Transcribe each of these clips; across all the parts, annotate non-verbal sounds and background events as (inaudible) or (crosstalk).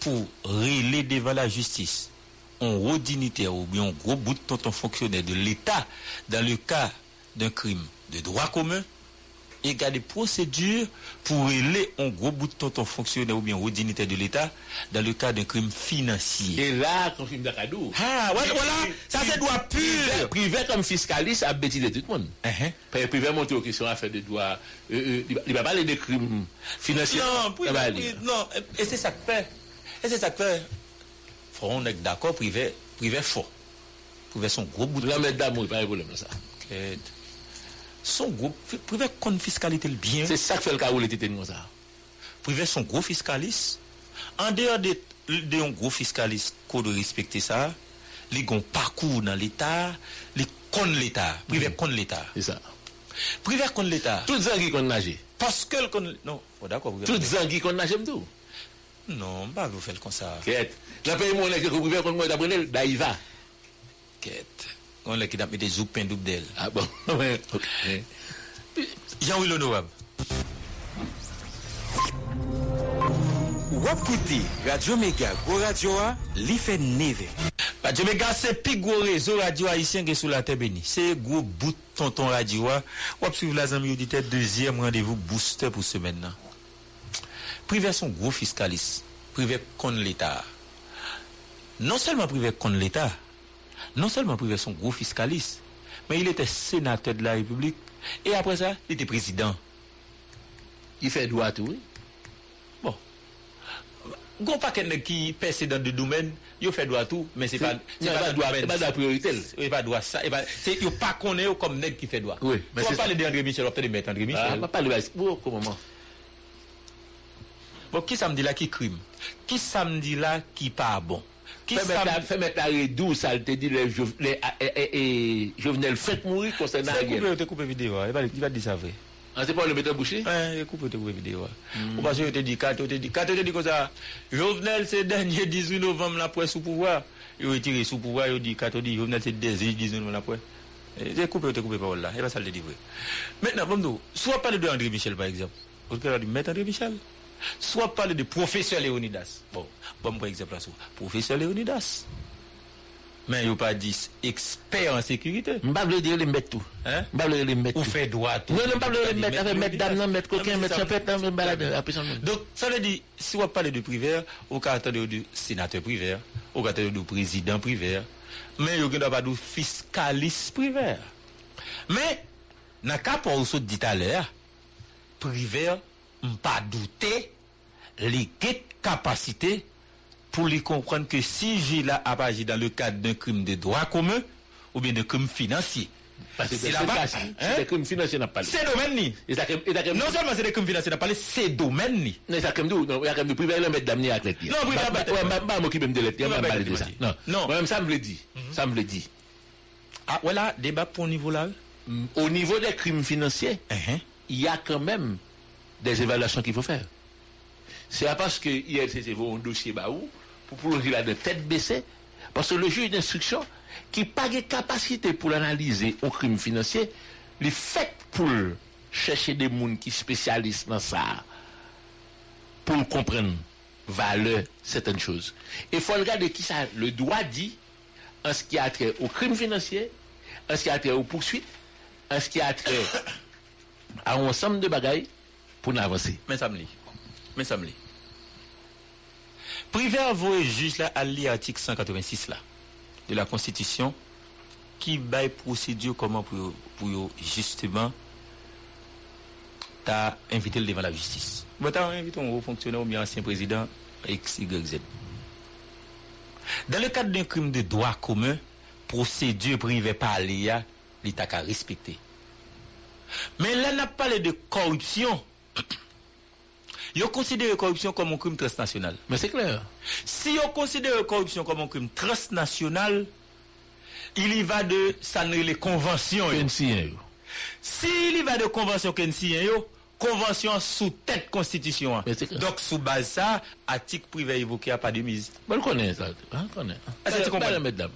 Pour régler devant la justice un gros dignitaire ou bien un gros bout de tonton fonctionnaire de l'État dans le cas d'un crime de droit commun, a des procédures pour régler un gros bout de tonton fonctionnaire ou bien gros dignitaire de l'État dans le cas d'un crime financier. Et là, quand film d'Akadou. Ah, voilà, voilà, ça c'est droit pur. Privé comme fiscaliste a bêtisé tout le monde. Uh-huh. Privé monte aux questions à faire de droit. euh, euh, il va- parler des crimes financiers. Non, non, et c'est ça que fait. Et c'est ça que fait. On est d'accord, privé, privé fort. Privé son gros bout de La mettre d'amour, pas de problème ça. son groupe privé kon fiscalité le bien. C'est ça que fait le cas où l'été nous ça. Privé son gros fiscaliste. En dehors de, de un gros fiscaliste qu'on doit respecter ça, les gon parcours dans l'État, les con l'État, privé mm. con l'État. C'est ça. Privé con l'État. Tout ça qui kon nager. Parce que le con non, oh, d'accord. Tout ça qui kon nager tout. Non, pas vous faire comme ça. Quête. La paye mon que privé kon moi d'abonnel, d'aïva. Quête. On l'a a mis des zoupins double d'elle. Ah bon. (laughs) Jean-Louis Honorable. Radio Mega, Go Radio a, li fe neve. Radio Mega, c'est plus gros réseau radio haïtien qui est sous la terre bénie. C'est gros bout de tonton radio. hein. Wap suivre la zami auditeur, deuxième rendez-vous booster pour semaine. nan. Privé son gros fiscaliste. Privé contre l'État. Non seulement privé contre l'État, non seulement privé son gros fiscaliste, mais il était sénateur de la République. Et après ça, il était président. Il fait droit tout, oui. Bon. Gon pas quelqu'un qui perce dans le domaine, il fait droit tout, mais c'est pas, c'est pas droit- c'est pas la priorité. C'est pas droit ça. et pas- C'est, il pas connaît comme nèg qui fait droit. Oui, mais c'est ça. parler d'André Michel, on peut mettre André Ah, Michel. pas parler de pour comment Bon, qui samedi là qui crime? Qui samedi là qui pas bon? Fais mettre la- fais mettre la redou, ça te dit les les- eh, eh, eh, Jovenel fait mourir concernant la guerre. te coupé vidéo, hein. il va, il va dire ça vrai. Ah, c'est pas le metteur bouché Ouais, il coupe te coupé vidéo. Ou parce que je te dis, quand je te dis, quand je te dis comme ça, Jovenel c'est dernier 18 novembre après sous pouvoir. Il retiré sous pouvoir, il dit, quand on dit Jovenel c'est dernier 18 novembre après. J'ai coupé, te coupé parole là, il va ça le dire vrai. Maintenant, bon, soit parler de André Michel par exemple. Vous pouvez dire, mettre André Michel. Soit parler de professeur Léonidas. Bon, Bon, par exemple, professeur Leonidas. Men yo pa dis eksper an sekurite. Mbap le diyo le mbet tou. Mbap le le mbet tou. Ou fe doa tou. Non, mbap le le mbet, ave mbet dam nan, mbet koken, mbet chapet nan, mbet balade, apè chan mbet. Donk, sa le di, si wap pale de priver, ou ka atade ou de senateur priver, ou ka atade ou de prezident priver, men yo gen da pa do fiskalis priver. Men, nan ka pou ou sot dit aler, priver mpa doute li ket kapasite pour lui comprendre que si j'ai là à agir dans le cadre d'un crime de droit commun, ou bien de crime financier, Parce que c'est c'est là-bas, hein? c'est des crimes financiers n'a pas. c'est domaine Non seulement c'est des crimes financiers, on a parlé, c'est domaine ni. non, ça crème d'où? Non, il a privé, le mettre d'amener avec les Non, privé, m'occuper de l'être, Privé, pas bah, parler de bah, ça. bah, Non, non. Moi-même, ça me le dit. Ça me le dit. Ah, voilà, débat pour niveau là. Au niveau des crimes financiers, Uh-huh. il y a quand même des évaluations qu'il faut faire. C'est pas parce que ILCC vaut un dossier où, pour plonger là de tête baissée, parce que le juge d'instruction, qui n'a pas de capacité pour l'analyser au crime financier, les fait pour chercher des gens qui spécialisent dans ça, pour comprendre valeur certaines choses. Et il faut regarder qui ça, le droit dit, en ce qui a trait au crime financier, en ce qui a trait aux poursuites, en ce qui a trait à un ensemble de bagailles pour avancer. Mais ça me. Mais. Privé avoué juge là à l'article 186 là de la Constitution qui baille procédure comment pour, justement t'as le devant la justice. Bon, t'as invité un haut fonctionnaire ou ancien président X, Y, Z. Dans le cadre d'un crime de droit commun, procédure privée par l'IA, l'État a respecté. Mais là, on a parlé de corruption. (clears throat) Ils considèrent la corruption comme un crime transnational. Mais c'est clair. Si ils considèrent la corruption comme un crime transnational, il y va de ça les conventions. S'il y va de convention yo, convention sous tête constitution. Donc sous base ça, article privé évoqué à pas de mise. Bon connaît ça, hein, connaît. Est-ce que tu mesdames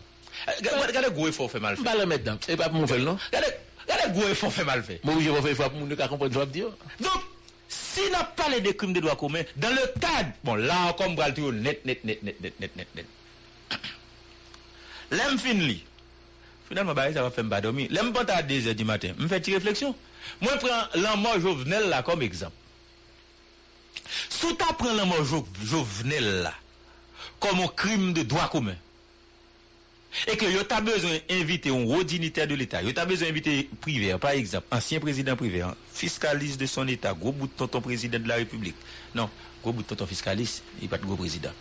Regardez gros effort fait mal fait. Bah mesdames, et pas mon non Regardez gros effort fait mal fait. Moi je vais faire pour mon comprendre je vais dire. Donc Si nan pale de krim de doa koumen, dan le kad, bon la akom bral tiyo net, net, net, net, net, net, net, net. Lem fin li, finalman bari sa va fem badomi, lem panta a 2 e di maten, mwen fè ti refleksyon. Mwen pren lanman jovenel la kom ekzamp. Sou ta pren lanman jovenel la, komon krim de doa koumen, et que tu as besoin d'inviter un haut dignitaire de l'État, tu as besoin d'inviter privé, par exemple, ancien président privé, hein, fiscaliste de son État, gros bout de tonton président de la République. Non, gros bout de tonton fiscaliste, il n'est pas de gros président.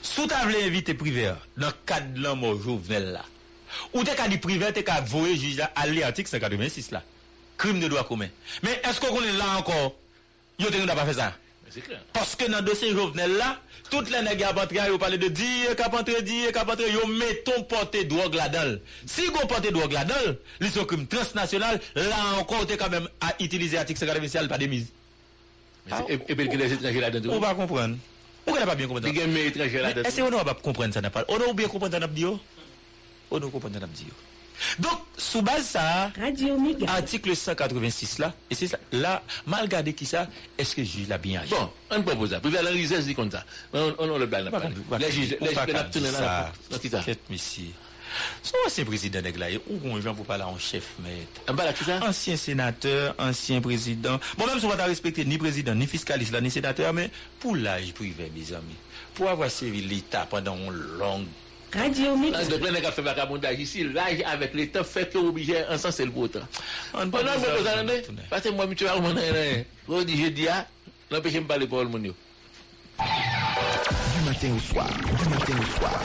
Sous tu voulu inviter privé, dans le cadre de l'amour Jovenel là, ou tu as dit privé, tu as voué juge là, à l'article 186 là, crime de droit commun. Mais est-ce qu'on est là encore, tu n'as pas fait ça? Paske nan dosye jovenel la, tout le neg a bantre a yo pale de diye kap antre, diye kap antre, yo meton pote drog la dal. Si go pote drog la dal, li son krim transnasyonal, la ankon te kamem a itilize atik sekade misyal pa demiz. Epel ki de etranje la dal. Ou pa kompren. Ou ka la pa bien kompren. Li gen me etranje la dal. Ese ou nou a pa kompren sa na pal. Ou nou ou bien kompren sa na pdi yo? Ou nou kompren sa na pdi yo? Donc, sous base ça, Radio article 186 là, et c'est ça, là, mal gardé qui ça, est-ce que le juge l'a bien agi? Bon, on propose ça. Puis, l'analyse, dit comme ça. On on a le bal. Les juges, les juges, la tourner là. Tête, monsieur. Son ancien président de là, ou un gens pour parler en chef, maître? Ancien sénateur, ancien président. Bon, même si on va pas respecter ni président, ni fiscaliste, là, ni sénateur, mais pour l'âge privé, mes amis, pour avoir servi l'État pendant une longue Radio Méga. Donc, là, on a fait vagabondage ici. L'âge avec l'État fait que obligé, en sens, c'est le beau temps. On Pendant peut que dire vous allez, parce que moi, je suis à mon aîné. Vous dites, je dis, ah, n'empêchez pas parler pour le monde. Du matin au soir, du matin au soir.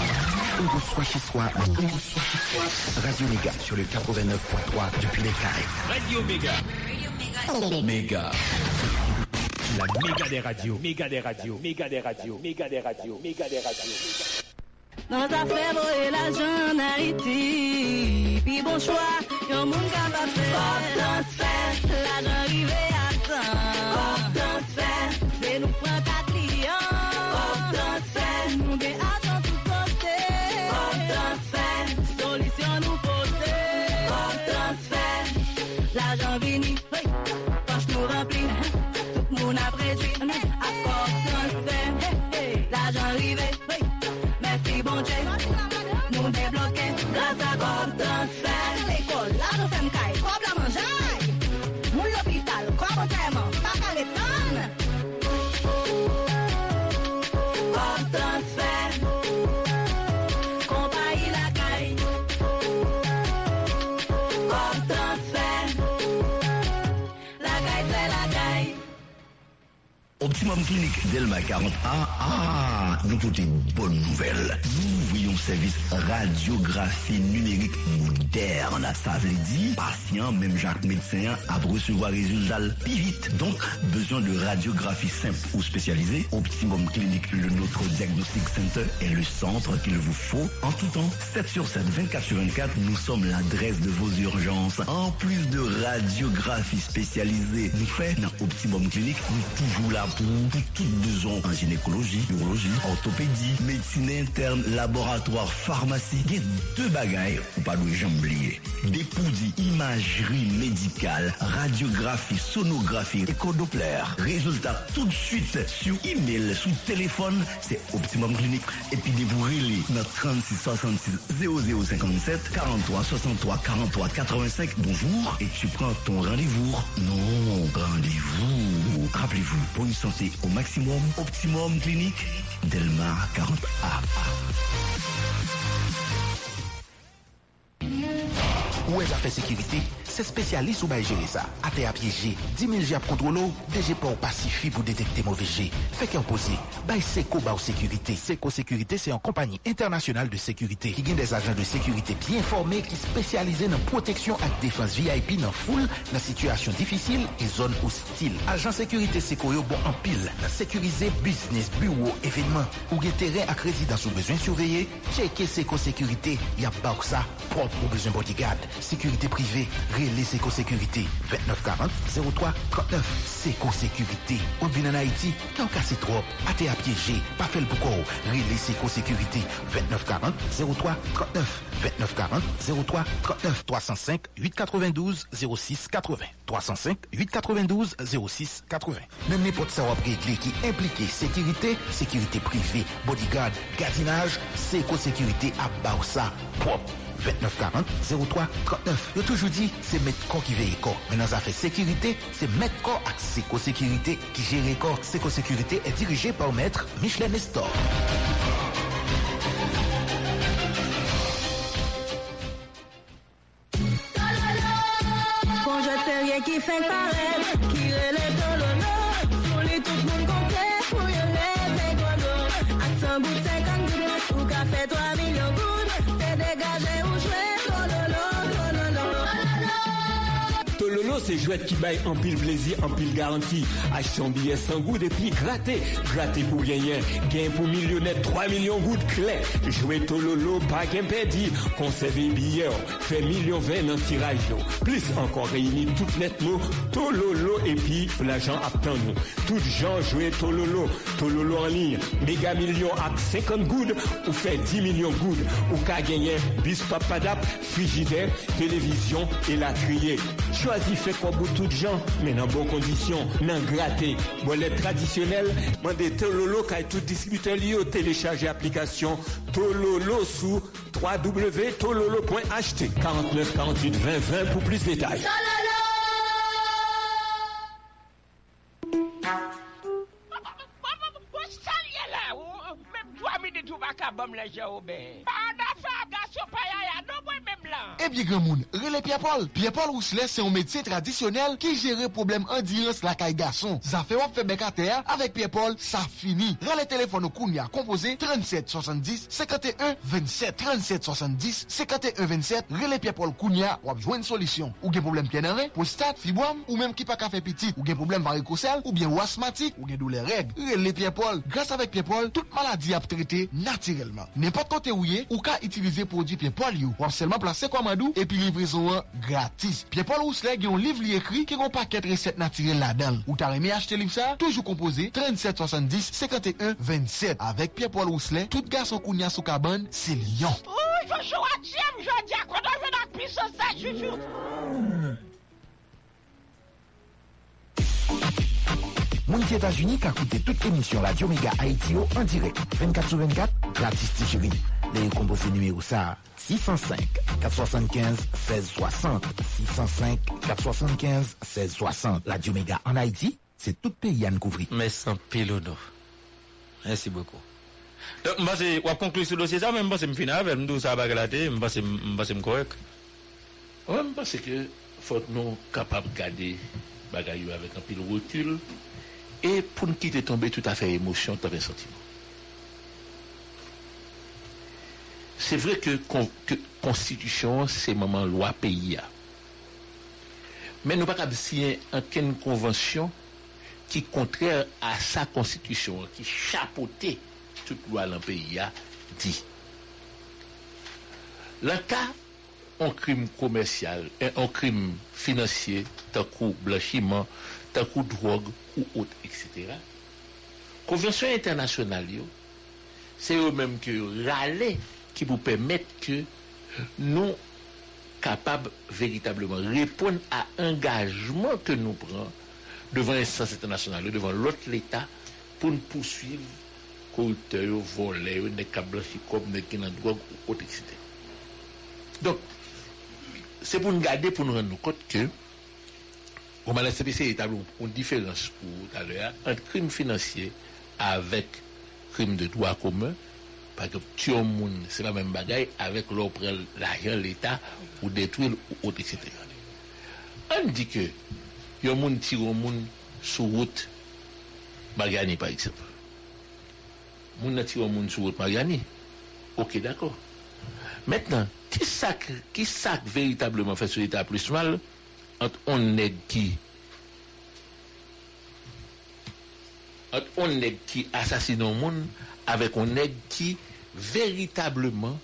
On reçoit chez soi, on reçoit chez soi. Radio Méga sur le 89.3 depuis les Caraïbes. Radio Méga. Méga. La méga des radios. Méga des radios. Méga des radios. Méga des radios. Méga des radios. Dans affaire voyer l'argent en Haïti Puis bon choix, yon moun fè transfert, l'argent rive c'est nous prend Optimum Clinique Delma 40A, ah, nous avons une bonne nouvelle. Nous voyons service radiographie numérique moderne. Ça veut dire, patient, même Jacques médecin, a recevoir résultat plus vite. Donc, besoin de radiographie simple ou spécialisée. Optimum Clinique, le notre diagnostic center est le centre qu'il vous faut en tout temps. 7 sur 7, 24 sur 24, nous sommes l'adresse de vos urgences. En plus de radiographie spécialisée, nous fait dans Optimum Clinique, nous toujours là pour, pour tout besoin en gynécologie, urologie, orthopédie, médecine interne, laboratoire, pharmacie. A deux bagailles ou pas de jamais oublier. Des poudis, imagerie médicale, radiographie, sonographie, éco-doppler. Résultat tout de suite sur email, sous téléphone, c'est Optimum Clinique. Et puis vous relais notre 36 66 0057 43 63 43 85. Bonjour et tu prends ton rendez-vous. Non, rendez-vous. Rappelez-vous, pour une santé au maximum, Optimum Clinique, Delmar 40A. Ouè la fè sekirite? C'est spécialiste ou bien gérer ça? AT à piégé, 10 000 jap contrôle, DG pour pacifier pour détecter mauvais jet. Fait qu'un posé, bail Seco Bao Sécurité. Seco Sécurité, c'est une compagnie internationale de sécurité qui gagne des agents de sécurité bien formés qui spécialisés dans la protection et défense VIP dans foule, dans situation difficile et zone hostile. Agent sécurité Seco yo bon en pile, dans sécuriser business, bureau, événement, ou gen terrain ak résidence ou besoin surveiller, checker Seco Sécurité, y a pas ça, propre ou besoin bodyguard, sécurité privée, relais Seco Sécurité, 2940 03 39, Seco Sécurité. Ou bien en Haïti, quand casse trop, até à piéger, pas fait le boucou, relais Seco Sécurité, 2940 03 39, 2940 03 39, 305 892 06 80, 305 892 06 80. Même n'importe ça réglé qui implique sécurité, sécurité privée, bodyguard, gardinage, Seco Sécurité à Baoussa, propre. 2940 03 39. Yo toujours dit, c'est corps qui veille corps. Mais dans affaires sécurité, c'est corps avec Seco Sécurité qui gère corps. Seco Sécurité est dirigé par maître Michelet Nestor. Kon jwè fè rye ki fèk paret Ki rele tololo Pou li tout moun kontè Pou yon leve kono Ak san bout 50 goud Ou ka fè 3 milyon goud Fè degaje Tololo, c'est jouet qui baille en pile plaisir, en pile garantie. Achetez un billet sans goût et puis grattez. Grattez pour gagner. Gain pour millionnaire 3 millions gouttes clés. Jouer Tololo, pas qu'un pédi. Conservez billet. Fait millions 20 dans le tirage. là. Plus encore réunis tout nettement. Tololo et puis l'argent attend nous. Tout gens jouer Tololo. Tololo en ligne. Méga millions à 50 gouttes. Ou fait 10 millions gouttes. Ou qu'à gagner bis papadap, frigidaire, télévision et la criée. Choisis fait quoi pour toutes gens, mais dans bonnes conditions, non gratté. Bolette traditionnelle, mandez Tololo qu'à tout distributeur lié télécharger application Tololo sous www.tololo.ht 49 48 20 20 pour plus de détails. Ebyen eh gen moun, rele Pierre-Paul. Pierre-Paul Rousselet se yon medisyen tradisyonel ki jere problem andirans lakay gason. Zafè wap febek atea, avek Pierre-Paul, sa fini. Rele telefon nou koun ya kompose 3770-5127. 3770-5127, rele Pierre-Paul koun ya wap jwen solisyon. Ou gen problem pienere, postat, fibwam, ou menm ki pa kafe pitit. Ou gen problem varikosel, ou bien wasmatik, ou gen doule reg. Rele Pierre-Paul, grase avek Pierre-Paul, tout maladi ap trete natirelman. Nen pat kote ou ye, ou ka itilize prodji Pierre-Paul yo. Wap selman plase kon komadou, epi livrezon an gratis. Pierre Paul Rousselet gen yon liv li ekri ki kon paket reset naturel la dan. Ou ta reme achete liv sa, toujou kompoze 37 70 51 27. Avek Pierre Paul Rousselet, tout gason kounya sou kaban, se liyon. Moun ti États-Unis ka koute tout émission Radio Mega Haïti en direct. 24 sur 24, gratis ti chéri. Le yon kombo se numéro sa 605 475 1660 605 475 1660 Radio Mega en Haïti, c'est tout pays à nous couvrir. Mais sans pilono. Merci beaucoup. Donc, c'est, on conclut ce dossier ça, mais moi, c'est me finir avec, ça va glater, c'est me correct. Ouais, je pense que faut que nous capables de garder bagay yo avec un pile recul et pour nous quitter tomber tout à fait émotion, tout à fait sentiment. C'est vrai que, que constitution, c'est moment loi pays. Mais nous pas capable de signer aucune convention qui contraire à sa constitution, qui chapeautait toute loi dans le pays dit. Le cas un crime commercial, un crime financier, tant coup blanchiment, tant coup drogue ou autre, etc. Convention internationale, c'est eux-mêmes que râler qui vous permettent que nous capables véritablement répondre à engagement que nous prenons devant l'instance internationale, devant l'autre l'État, pour nous poursuivre corrupteurs, voleurs, blanchis comme des qui drogue ou autre, etc. Donc, c'est pour nous garder, pour nous rendre compte que, on va laisser établir une différence pour tout à l'heure entre crime financier avec crime de droit commun. Par exemple, tuer un monde, c'est la même bagaille avec l'on prend l'argent, l'État, ou détruire, ou autre, etc. On dit que, y a un monde sur route, Mariani, par exemple. Moun nan tire monde sur route Mariani. Ok, d'accord. Maintenant, qui sac, véritablement fait sur l'État plus mal entre on nèg qui on qui assassine un monde avec un nèg qui véritablement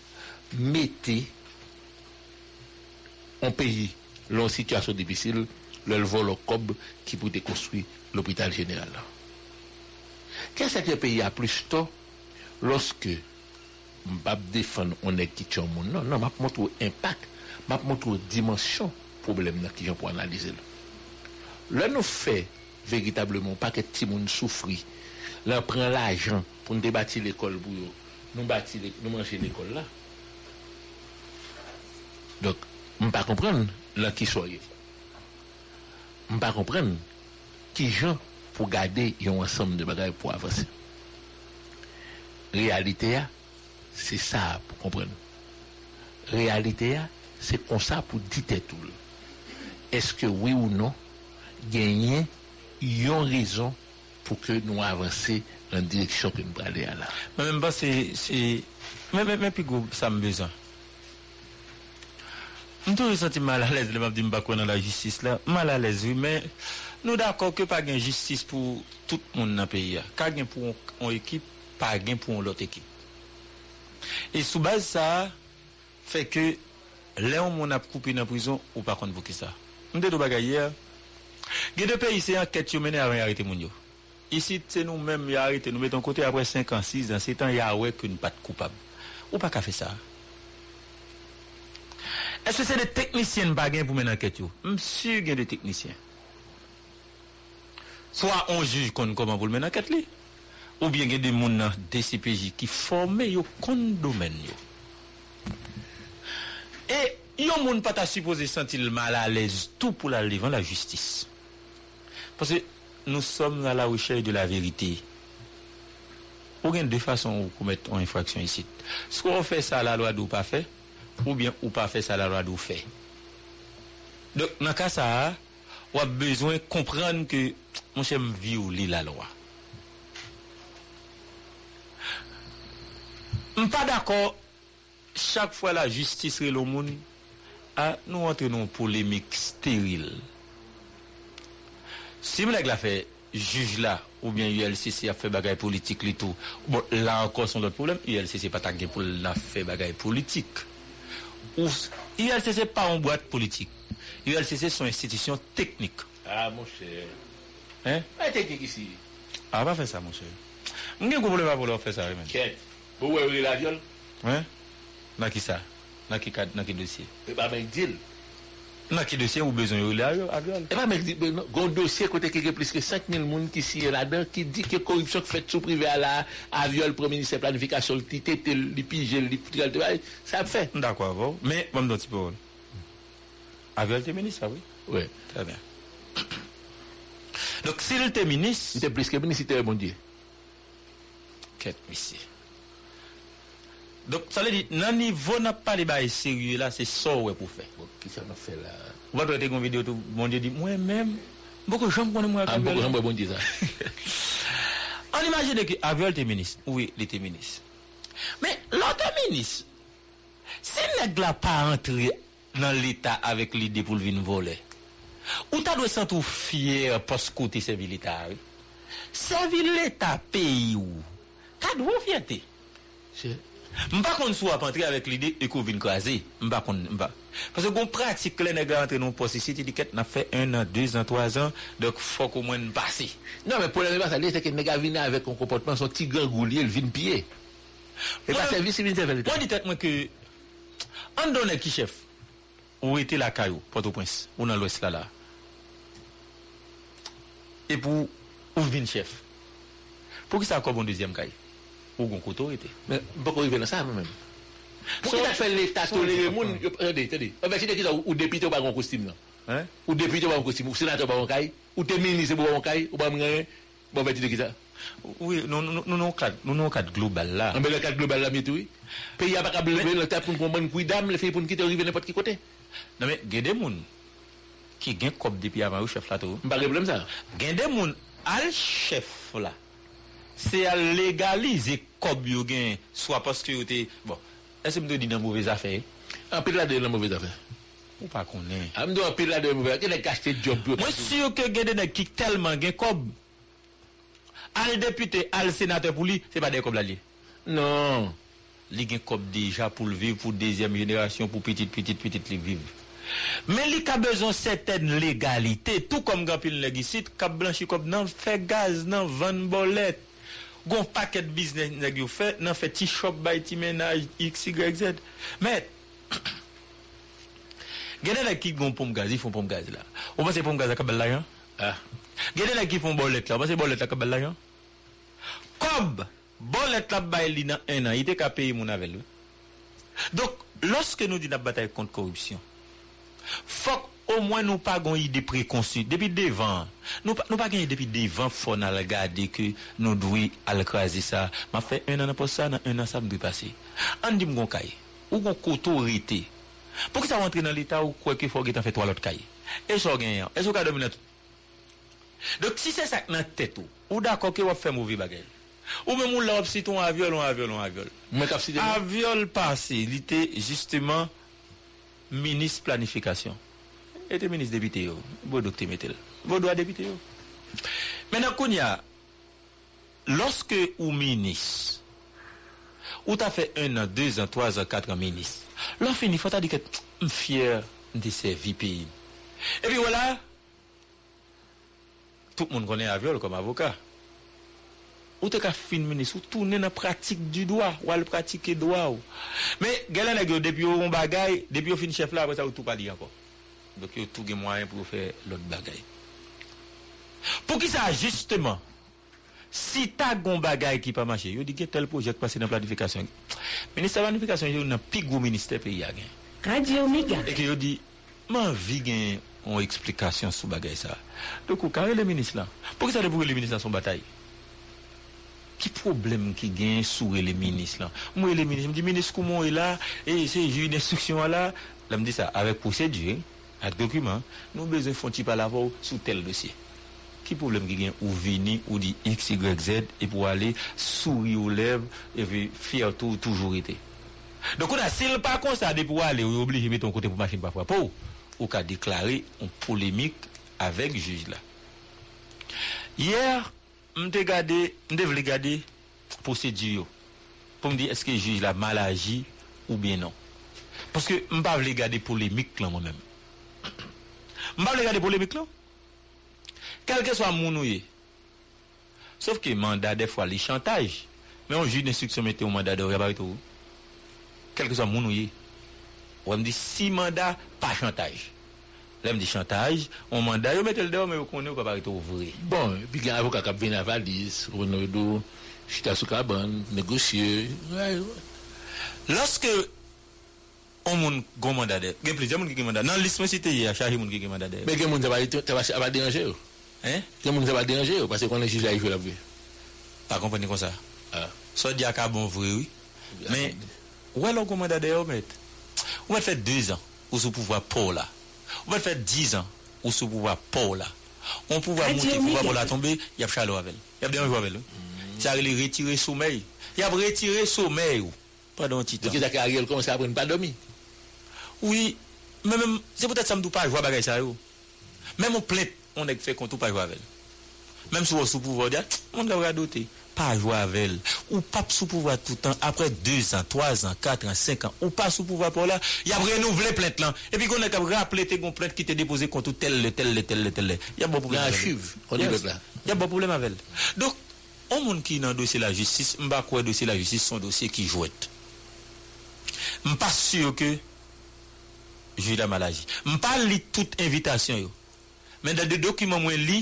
mettait un pays en situation difficile, le vol au cob qui pour construire l'hôpital général. Qu'est-ce que le pays a plus tôt lorsque m'a défendre on est qui monde non non m'a montre impact m'a montre dimension problème là qui pour analyser là nous fait véritablement pas que monde souffrit là prend l'argent pour débattre l'école pour. Nous bâtir nous l'école là donc on pas comprendre là qui soyez on pas comprendre qui gens pour garder un ensemble de bagages pour avancer réalité c'est ça pour comprendre. Réalité, c'est comme ça pour dire tout. Est-ce que oui ou non, gagner une raison pour que nous avancions nan direksyon ke nou prale a la. Mwen mwen ba se, mwen mwen pi go sa mbezan. Mwen tou resenti mal alèz le map di mbakwa nan la jistis la, mal alèz oui, men nou d'akor ke pa gen jistis pou tout moun nan peyi ya. Ka gen pou an ekip, pa gen pou an lot ekip. E soubaz sa, fè ke lè an moun ap koupi nan prizon ou pa konvoke sa. Mwen de do bagay ya, gen de peyi se an ket yo mene avan yarete moun yo. Ici, c'est nous-mêmes qui arrêté, nous mettons côté après 5 ans, 6 ans, 7 ans, il y a ouais qu'une patte coupable. Ou pas qu'à faire ça? Est-ce que c'est des techniciens qui pour mener enquête? Monsieur, il y a des techniciens. Soit on juge qu'on comment pour mener enquête, ou bien il y a des gens dans DCPJ qui forment au condomaine. Et yon moun pas supposé sentir mal à l'aise tout pour aller devant la justice. Parce que nous sommes à la recherche de la vérité. Ou bien deux façons de commettre une infraction ici. Soit on fait ça la loi d'ou pas fait, ou bien ou pas fait ça la loi d'ou fait? Donc, dans ce cas ça, on a besoin de comprendre que mon cher violer la loi. Je suis pas d'accord, chaque fois la justice et le monde, à nous entrer dans une polémique stérile. Si mwen ek la fe juj la ou bien ULCC a fe bagay politik li tou, bon la ankon son lot problem, ULCC pa tanke pou la fe bagay politik. Ou, ULCC pa an boate politik. ULCC son institisyon teknik. Ah, mon chè. Hein? A teknik isi. Ah, pa fe sa, mon chè. Mwen gen kou problem a pou la fe sa, remen. Kèd. Pou wè wè la viol? Hein? Nan ki sa? Nan ki dosye? E ba men dil. Mec deal. Dans qui dossier ou besoin la viol? Mec dit, ben, gon dossier côté qui a plus que 5000 personnes qui s'y est là-dedans, qui dit que corruption faite sous privé à la, à viol, premier ministre planification, le titre, le ça fait. D'accord, bon. Mais, bon, un petit peu. Avec le ministre, ça, oui? Oui. Très bien. Donc, si le ministre. Il était plus que ministre, c'était bon Dieu. Dok sa (laughs) le di nan nivou nan pali baye serye la se sor we pou fe. Ki sa nan fe la. Vat wè te kon videyo tou bon diyo di mwen mèm. Boko jom konen mwen akabel. An boko jom mwen bon diyo sa. An imagine ki avèl te menis. Oui, li te menis. Men, lò te menis. Se neg la pa antre nan l'Etat avèk l'ide pou l'vin volè. Ou ta dwe sentou fyer pos kote se vil l'Etat. Se vil l'Etat peyi ou. Ta dwe fyer te. Se... Mpa kon sou ap antre avèk l'ide ekou vin krasè. Mpa kon, mpa. Pase kon pratik lè nè gwa antre nou posi si ti diket na fè 1 an, 2 an, 3 an, dok fòk ou mwen basè. Non, men pou lè mè basè lè, se ke nè gwa vinè avèk kon kompotman son ti gang ou liè, l'vin piye. E pa servis si vin te velite. Mwen ditek mwen ke, an donè ki chef, ou ete la kayou, Port-au-Prince, ou nan l'Ouest la la. E pou, ou vin chef. Pou ki sa akwa bon deuxième kayou? ou gon koto ete. Men, bako rive nan sa mwen men. Pou ki ta fè l'Etat tolere moun, yo prende, tè di. Imagine ki ta ou depite ou bagon kostim nan. Ou depite ou bagon kostim, ou senator bagon kay, ou te ministre bagon kay, ou bagon kay, bon bè ti de ki ta. Oui, nou nou kat global la. Mè le kat global la mi tou, oui. Pe y apak a bleve, le tap pou nou konman kou dam, le fè pou nou ki te rive nèpot ki kote. Nan men, gen de moun ki gen kop depi avan ou chef la tou. Mpa reblem sa. Gen de moun al chef la. se a legalize kob yo gen, swa paske yo te, bon, ese mdo di nan mouvez afe? An pil la de nan mouvez afe. Ou pa konen? An mdo an pil la de mouvez afe, te le kaste job yo. Mwen si yo ke gede ne kik telman gen kob, al depute, al senate pou li, se pa de kob la li. Non, li gen kob deja pou l viv, pou dezyem jenerasyon, pou pitit, pitit, pitit li viv. Men li ka bezon seten legalite Tou kom gampil legisit Kap blanchi kop nan fe gaz nan van bolet Gon paket biznes neg yo fe, nan fe ti shop bay ti menaj, x, y, z. Met, gade la ki gon pom gazi, fon pom gazi la. Ou pase pom gazi akabel la yon? Ah. Gade la ki fon bolet la, ou pase bolet akabel la yon? Kob, bolet la bay li nan en an, ite ka peyi moun avel. Donk, loske nou di nan batay kont korupsyon, fok au moins nous pas une idée préconçue. Depuis devant nous pas nous pas gagné depuis devant faut n'a regarder que nous devons aller craser ça. M'a fait un an pour ça un an ça me passer on dit mon caille. Ou gon autorité pour que ça rentre dans l'état ou quoi qu'il faut qu'il fait trois l'autre caille. Et ça gagne et ça ka dominer donc si c'est ça dans tête ou, ou d'accord que va faire mauvais bagaille ou même on l'a obsité un aviol un aviol un aviol. Mais aviol passé il était justement ministre planification. ete minis depite yo, bo dok te metel. Bo do a depite yo. Menan kon ya, loske ou minis, ou ta fe 1 an, 2 an, 3 an, 4 an minis, lò fini fò ta di ket m fyer de se vipi. E pi wè la, tout moun konen avyol kom avoka. Ou te ka fin minis, ou toune nan pratik du doa, ou al pratike doa ou. Men, gelen e gyo, depi yo yon bagay, depi yo fin chef la, wè sa ou tou pali anko. Dok yo tou gen mwayen pou fè lot bagay. Pou ki sa, justeman, si ta gon bagay ki pa mache, yo di gen tel projek pase nan planifikasyon. Ministè planifikasyon yo nan pigou ministè pe ya gen. Radio Omega. E ki yo di, man vi gen yon eksplikasyon sou bagay sa. Dok ou kare le ministè la. Pou ki sa debouke le ministè la son batay? Ki problem ki gen sou le ministè la? Mwen le ministè, mwen di ministè koumon e la, e se yon instruksyon la. La mdi sa, avek prosedye, e, avec document, nous besoin faire par la voix sur tel dossier. Qui problème qui gagne ou venir ou dit X, Y, Z et pour aller sourire aux lèvres et fier tout, toujours été. Donc, on a, s'il pas comme ça, de pour aller, ou obligé de mettre ton côté pour machine parfois, pour, ou qu'à déclarer une polémique avec le juge là. Hier, m'te regardé, m'te voulu regarder procédure pour me dire est-ce que le juge l'a mal agi ou bien non? Parce que m'pas voulu regarder polémique là moi-même. Mba vle gade polemik la. Kelke swa moun ou ye. Sof ki manda defwa li chantaj. Men yon jid instruksyon mette ou manda de ou yabarit ou. Kelke swa moun ou ye. Ou m di si manda pa chantaj. Lè m di chantaj, on manda yo metel dewa men yo konen ou kaparito ou vre. Bon, pi gen avokat kap ven avaliz, Ronaldo, chita sou kaban, negosye. Lorske on moun gon mandat il a plusieurs moun qui mandat. Dans liste cité hier, chaque moun qui mandat. Mais quel monde ça va ça va- déranger yo? Hein? Quel monde ça va déranger yo? Parce qu'on est juge là, il la vie. Pas comprendre comme ça. Ah. À ka bon vrai, oui. Mais, où est le gon mandat on met? On va faire deux ans, ou sous pouvoir pour là? On va faire dix ans, ou sous pouvoir pour là? On pouvoir monter, pouvoir pour la tomber, il y a chaleur avec. Il y a bien avec. Ça a retirer sommeil. Il y a retiré sommeil. ou, Pendant un petit temps. Donc, il y a Ariel commence à prendre pas dormir? Oui, mais même, c'est peut-être ça me doit pas jouer avec ça. Même on plainte, on est fait contre pas jouer avec elle. Même si on sous pouvoir on doit doter. Pas jouer avec elle. Ou pas sous pouvoir tout le temps. Après deux ans, trois ans, quatre ans, cinq ans, ou pas sous pouvoir pour là, il y a renouvelé plainte là. Et puis qu'on a rappelé tes plainte qui t'est déposé contre tel, tel, tel, tel, tel. Il y a bon problème. Il y a avec on est. Il y bon problème avec elle. Donc, on monde qui dans le dossier de la justice, m'ba quoi dossier de la justice, son dossier qui jouette. M'pas sûr que Juda Malaji. M pa li tout invitasyon yo. Men da de dokumen mwen li,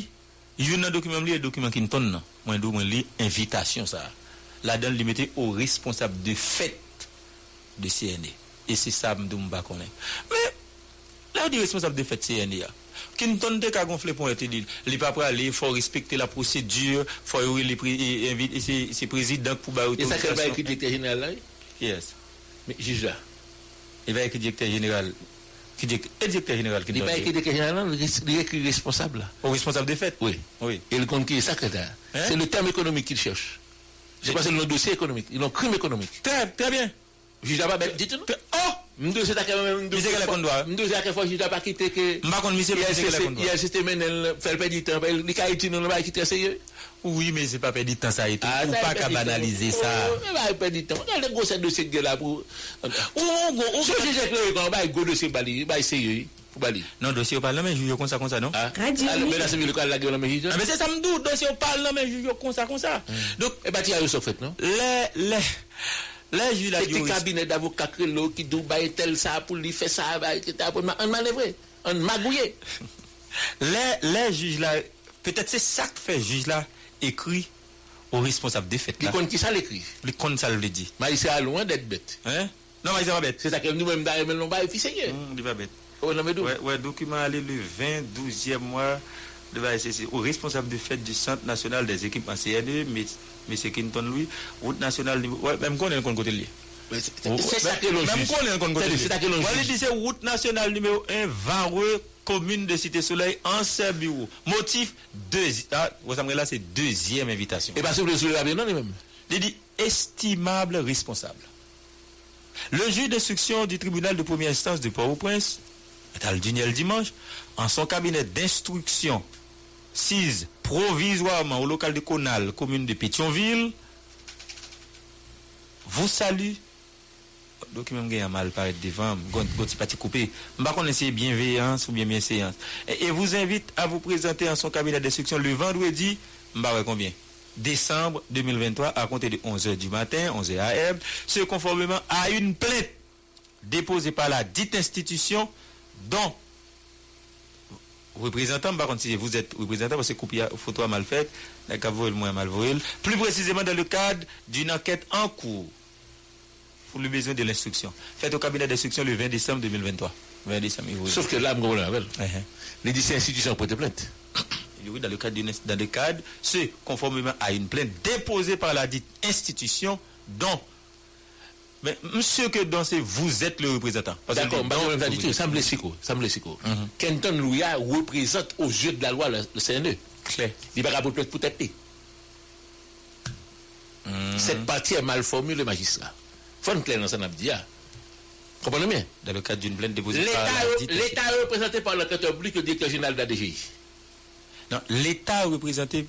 yon nan dokumen li e dokumen ki n ton nan. Mwen do mwen li invitasyon sa. La dan li mette ou responsable de fèt de CNE. E se sa m do m ba konen. Men, la ou di responsable de fèt CNE ya. Ki n ton de ka gonfle pou ete di. Li pa pre alè, fò respekte la prosedur, fò yon li pre, e, e, se prezident pou ba otorisasyon. E sa ke va ekri direkter general la? Yes. Men, jizla. E va ekri direkter general la? Qui dit directeur général Il n'est Clinton. pas directeur général, écrit responsable là. Au responsable des fêtes. Oui. Oui. Et le compte qui est secrétaire. Hein? C'est le terme économique qu'il cherche. C'est pas seulement le dossier économique, ils ont crime économique. Très, très bien. Là, bah, dites-nous. Oh! Nous, c'est moment, nous, Mais c'est qu'on doit? Nous, c'est quel fois, juge là, pas quitter que. M'a kon monsieur, Il y a mais c'est quel qu'on doit? il y a système, fait temps, dit qu'à nous, va quitter sérieux. Oui, mais c'est pas perdre du temps ça et tout. Ah, Ou pas qu'à banaliser ça. Oh, mais va perdre du temps. Regarde le gros de là pour. Ou, ou, ou, ce juge est là, quand va, gros dossier, bali, va sérieux, pour bali. Non, dossier au parlement, juge comme ça, comme ça, non? Ah, mais là, c'est le cas de la gueule, mais. Ah, mais c'est ça me doute, dossier au parlement, juge comme ça, comme ça. Donc, Eh ben, tu as eu ça fait, non? les, les, les juges là, C'est un juristes- cabinet d'avocats crélo qui dit bah, tel ça pour lui faire ça, bah, etc. pour ma- On manœuvrer, on magouiller. les, les juges là, peut-être c'est ça que fait juge là, écrit au responsable des fêtes Qui compte qui ça l'écrit? Le compte ça le dit. Mais c'est à loin d'être bête. Hein? Non, mais c'est pas bête. C'est ça que nous-mêmes d'ailleurs, mais l'on va efficer. Hum, Il pas bête. Oh, non, mais d'où? Ouais, ouais, document allé le 20, 12e mois de la SCC au responsable de fête du Centre national des équipements CNE, mais M. Quinton Louis, route nationale numéro. Ouais, même qu'on est le côté lié. C'est- C'est ça que l'on Même juge. qu'on est dans le côté C'est- ça que l'on dit c'est route nationale numéro 1, Vareux, commune de Cité Soleil, ancien bureau. Motif, deux, ah, vous savez là, c'est deuxième invitation. Et pas si vous le bien, non, les mêmes. Il dit estimable responsable. Le juge d'instruction du tribunal de première instance de Port-au-Prince, Duniel dimanche, en son cabinet d'instruction, sise provisoirement au local de Conal, commune de Pétionville, vous salue. Donc, même un mal paraître devant, gon petit parti coupé. M'pa connaît c'est bienveillance ou bien bienséance. Et, et vous invite à vous présenter en son cabinet d'instruction le vendredi, combien? Décembre 2023 à compter de 11h du matin, 11h AM, ce conformément à une plainte déposée par la dite institution dont représentant, par contre, si vous êtes représentant, parce que copie photo mal faite, la cavo le moins mal. Plus précisément dans le cadre d'une enquête en cours pour le besoin de l'instruction. Faite au cabinet d'instruction le 20 décembre 2023. 20 décembre, il vous- Sauf que là, je. Uh-huh. Les 10 institutions pour te plainte. (coughs) Oui, dans le cadre d'une dans le cadre, ce conformément à une plainte déposée par la dite institution dont mais monsieur que dans c'est vous êtes le représentant. Parce D'accord, le- bah, ça me laisse Ça me laisse Mhm. Kenton Louia représente aux yeux de la loi le, le CNE. Il va pas pour tête. Mhm. Cette partie est mal formulée, magistrat. Faut une claire dans ça, n'a dit. Comprenez bien? Dans le cadre d'une plainte déposée par L'État la dite l'État est représenté par l'enquêteur public, le directeur général de la DGI. Non, l'État représenté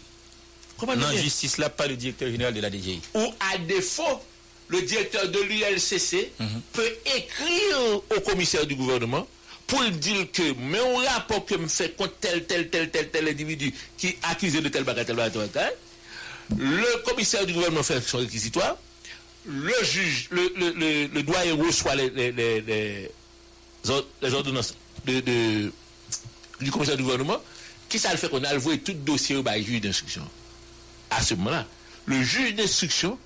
Comprenez dans la bien? justice là, pas le directeur général de la DGI. Ou à défaut, le directeur de l'ULCC Mhm. peut écrire au commissaire du gouvernement pour dire que, mais un rapport que me fait contre tel, tel, tel, tel, tel individu qui est accusé de tel bagatelle, tel bagatelle, tel, le commissaire du gouvernement fait son réquisitoire, le juge, le, le, le, le doyen reçoit les, les, les, les, or- les ordonnances de, du commissaire du gouvernement, qui ça le fait qu'on a alloué tout dossier au juge d'instruction? À ce moment-là, le juge d'instruction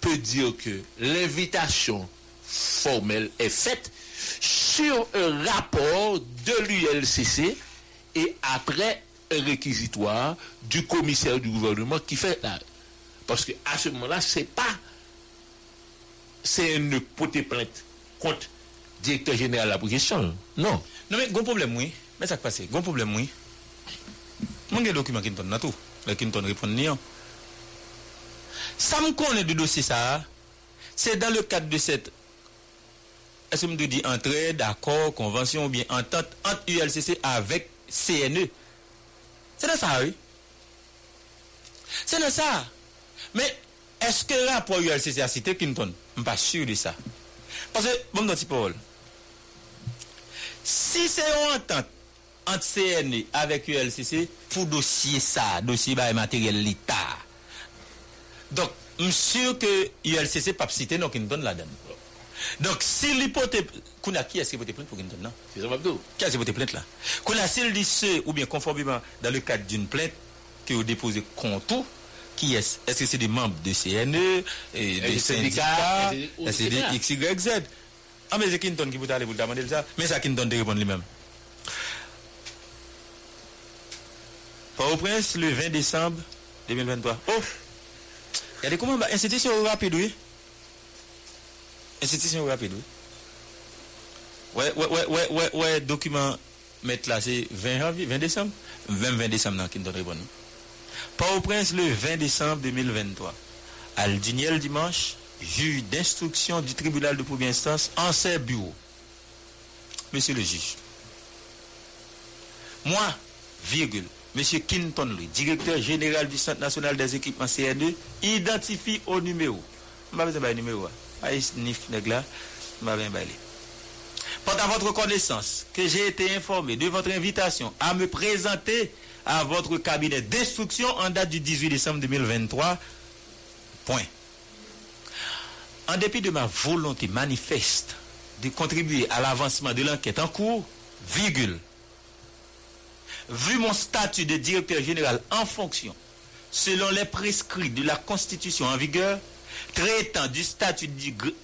peut dire que l'invitation formelle est faite sur un rapport de l'ULCC et après un réquisitoire du commissaire du gouvernement qui fait là. Parce que à ce moment-là, c'est pas c'est une porter plainte contre directeur général de la question. Non. Non mais, gon problème oui. Mais ça qui passe, gon problème oui. Mon gars document qui donne tout. Le qui donne répond ni. Ça me connaît du dossier ça. C'est dans le cadre de cette est-ce que me dit entraide, accord, convention ou bien entente entre ULCC avec CNE. C'est dans ça, oui. C'est dans ça. Mais est-ce que rapport ULCC a cité Clinton m pa sur de sa. Pase, bon don ti Paul, si se yon entente ant CNE avek ULCC pou dosye sa, dosye ba e materyel li ta. Donk, m sur ke ULCC pap site nou kin don la den. Donk, si li pote, kouna ki eske pote plente pou kin don nan? Ki eske pote plente la? Kouna si li se ou bien konformiman dan le kat d'un plente ki ou depose kontou, qui est-ce? Est-ce que c'est des membres de CNE, et des des syndicats, des- c'est des X, Y, Z? Ah, mais c'est Clinton qui vous aller vous demander ça. Mais c'est Clinton de répondre lui-même. Port-au-Prince, le 20 décembre 2023. Oh! Regardez comment, bah, institution rapide, oui. Institution rapide, oui. Ouais, ouais, ouais, ouais, ouais, ouais, document, mettre là, c'est 20 janvier, 20 décembre? 20, 20 décembre, non, qui ne donne nous. Port-au-Prince, le 20 décembre 2023. Aldiniel dimanche, juge d'instruction du tribunal de première instance en ses bureaux. Monsieur le juge, moi, virgule, Monsieur Kinton, le directeur général du Centre national des équipements CR2, identifie au numéro. Je ne vais numéro. Quant à votre connaissance, que j'ai été informé de votre invitation à me présenter à votre cabinet d'instruction en date du 18 décembre 2023. Point. En dépit de ma volonté manifeste de contribuer à l'avancement de l'enquête en cours, virgule, vu mon statut de directeur général en fonction, selon les prescrits de la Constitution en vigueur, traitant du statut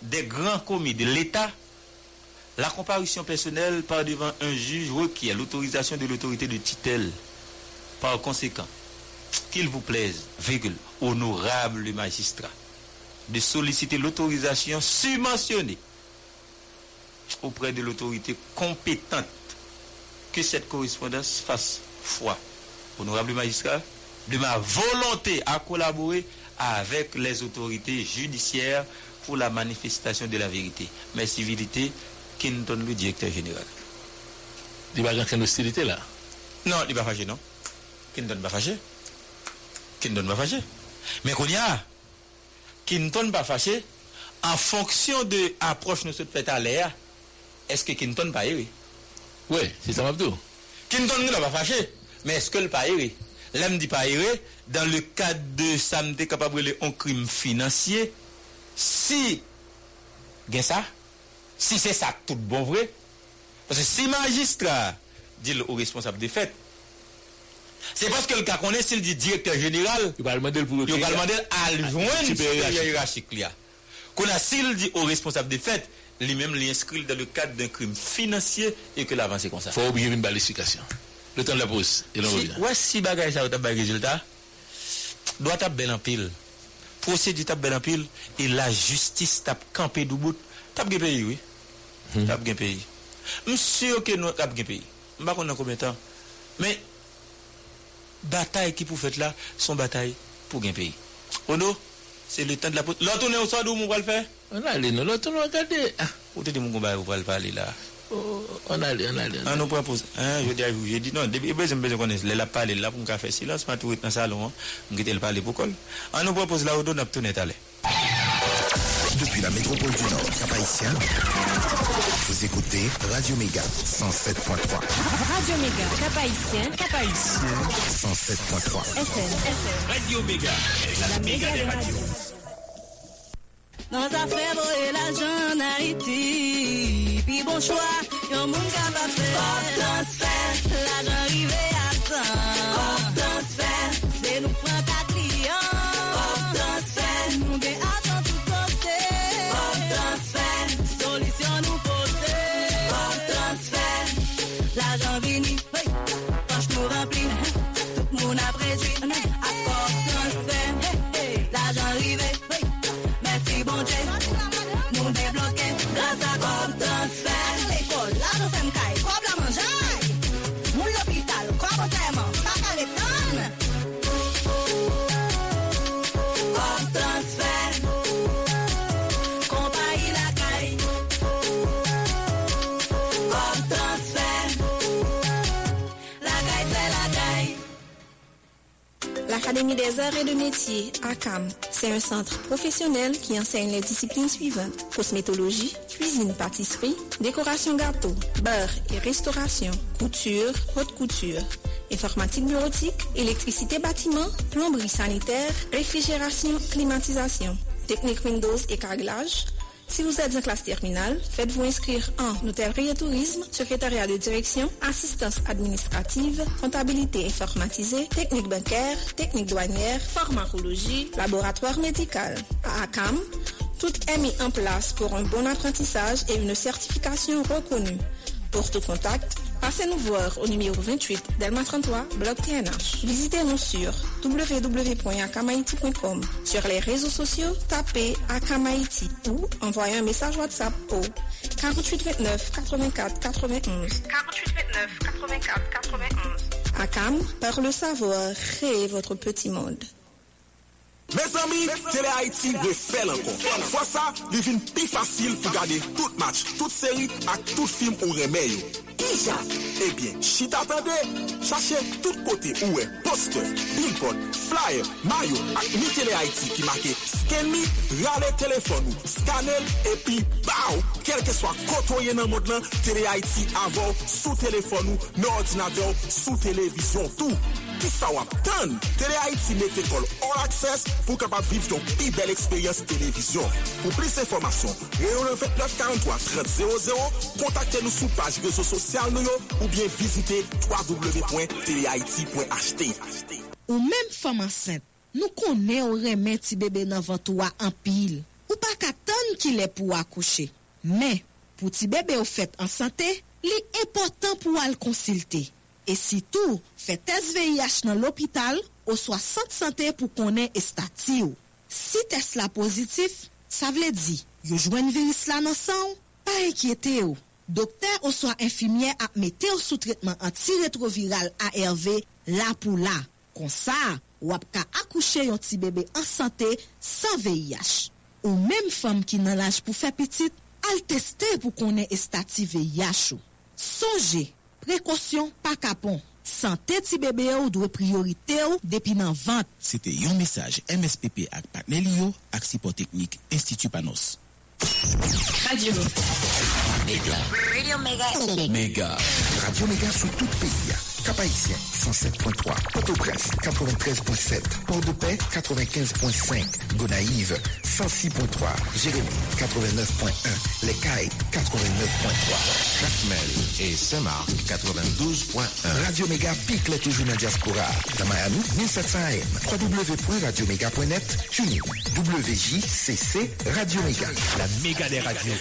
des grands commis de l'État, la comparution personnelle par devant un juge requiert l'autorisation de l'autorité de tutelle. Par conséquent, qu'il vous plaise, virgule, honorable magistrat, de solliciter l'autorisation subventionnée auprès de l'autorité compétente que cette correspondance fasse foi, honorable magistrat, de ma volonté à collaborer avec les autorités judiciaires pour la manifestation de la vérité. Mes civilités, Kinton, le directeur général. Il va y avoir une hostilité là? Non, il va fâché, non. Kinton va fâché. Kinton va fâché. Mais qu'on y a, Kinton va fâché en fonction de l'approche nous sommes faite à l'air. Est-ce que Kinton va errer Oui, c'est ça, Mabdou. Kinton ne va pas fâché. Mais est-ce que le pas errer L'homme dit pas errer dans le cadre de ça m'était capable de un crime financier. Si, gain ça, si c'est ça tout bon vrai, parce que si magistrat dit au responsable des faits, Se paske l ka konen sil di direktor general, yo pal mandel aljwen superior hierarchik li a. Kona sil di o responsable de fet, li menm li inskril dan le kat d'un krim finansye e ke l avanse kon sa. Fwa oubliye vin balifikasyon. Le tan la pose. Wè si bagay sa ou tap bagay rezultat, doa tap bel anpil. Prosedu tap bel anpil, e la justice tap kampe doubout, tap gen peyi wè. Tap gen peyi. Msè yo ke nou tap gen peyi. Mba kon nan kome tan. Men, bataille qui pour fait là, son bataille pour un pays. Ono, c'est le temps de la pote. L'autre, on est au soir d'où on va le faire On allait, non, l'autre, on regardait. Ah, où t'es dit, mon combat, on va le parler là Oh, on allait, on allait. Ah, non, pour poser. Hein, je dis à vous, je dis non, depuis besoin, besoin qu'on est, elle a parlé là pour qu'on faire silence, ma touriste dans le salon, on quitte le parler pour col. Ah, non, pour poser là, on a tout net à l'air. Depuis la métropole du Nord, Cap-Haïtien, vous écoutez Radio Méga 107.3. Radio Méga, Cap Haïtien, Cap Haïtien, 107.3. FM, FM. Radio Méga, La méga des radios. Dans affaires et l'argent en Haïti, puis bon choix, yon moun capable faire. Hors transfert, l'argent arrivé à temps. Hors transfert, c'est nous grâce à comme transfert. L'école, l'argent fait m'caille, comme la mangeaille. Moun l'hôpital, comme enterrement, pas à l'étonne. Comme transfert, compagnie la caille. Comme transfert, la caille c'est la caille. L'Académie des arts et de métiers, ACAM, C'est un centre professionnel qui enseigne les disciplines suivantes. Cosmétologie, cuisine-pâtisserie, décoration gâteau, beurre et restauration, couture, haute couture, informatique bureautique, électricité bâtiment, plomberie sanitaire, réfrigération, climatisation, technique Windows et carrelage, si vous êtes en classe terminale, faites-vous inscrire en hôtellerie et tourisme, secrétariat de direction, assistance administrative, comptabilité informatisée, technique bancaire, technique douanière, pharmacologie, laboratoire médical. À ACAM, tout est mis en place pour un bon apprentissage et une certification reconnue. Pour tout contact, Passez nous voir au numéro 28 Delma 33, bloc TNH. Visitez-nous sur www.akamaiti.com. Sur les réseaux sociaux, tapez Akamaiti ou envoyez un message WhatsApp au 4829 84 91. 4829 84 91. Akam, par le savoir, créez votre petit monde. Mes amis, Télé Haïti refait encore. Fois ça, il vient plus facile pour garder tout match, toute série et tout film au remède. Déjà, eh bien, si t'attendais, cherchez tout côté où est poster, billboard, flyer, maillot et mi Télé Haïti qui marqué scan me, râle téléphone ou scanner et puis bao, quel que soit côté dans le monde là, Télé Haïti avant, sous téléphone ou, dans ordinateur, sous télévision, tout. Ki sa wap tan? Tele Haiti met ekol all access pou kapap viv ton pi bel eksperyans televizyon. Pou plis informasyon, reyon 2943-3000, kontakte nou sou page rezo sosyal nou yo ou bien vizite www.telehaiti.ht Ou menm fom ansen, nou konen ou remen ti bebe nan vantowa an pil. Ou pa katan ki le pou akouche. Men, pou ti bebe ou fet an sante, li important pou al konsilte. E si tou, Fè test VIH nan l'opital ou swa sante sante pou konen estati ou. Si test la pozitif, sa vle di, yo jwen viris la nan san, pa enkyete ou. Dokter ou swa infimier ap mette ou sou tretman antiretroviral ARV la pou la. Kon sa, wap ka akouche yon ti bebe an sante san VIH. Ou menm fam ki nan laj pou fè petit, al testè pou konen estati VIH ou. Sonje, prekosyon pa kapon. Santé ti bébé ou doit priorité ou depuis nan vente. C'était un message MSPP ak Patnelio ak Technique Institut Panos. Radio. Méga. Radio Mega. Méga. Radio Méga sous tout pays. Cap-Haïtien 107.3, Port-au-Prince 93.7, Port-de-Paix 95.5, Gonaïve 106.3, Jérémy 89.1, Les Cailles 89.3, Jacmel et Saint-Marc 92.1. Radio Méga pique les toujours dans la diaspora. Dans Miami 1700 AM, www.radioméga.net, TuneIn, WJCC Radio Méga. La méga des radios.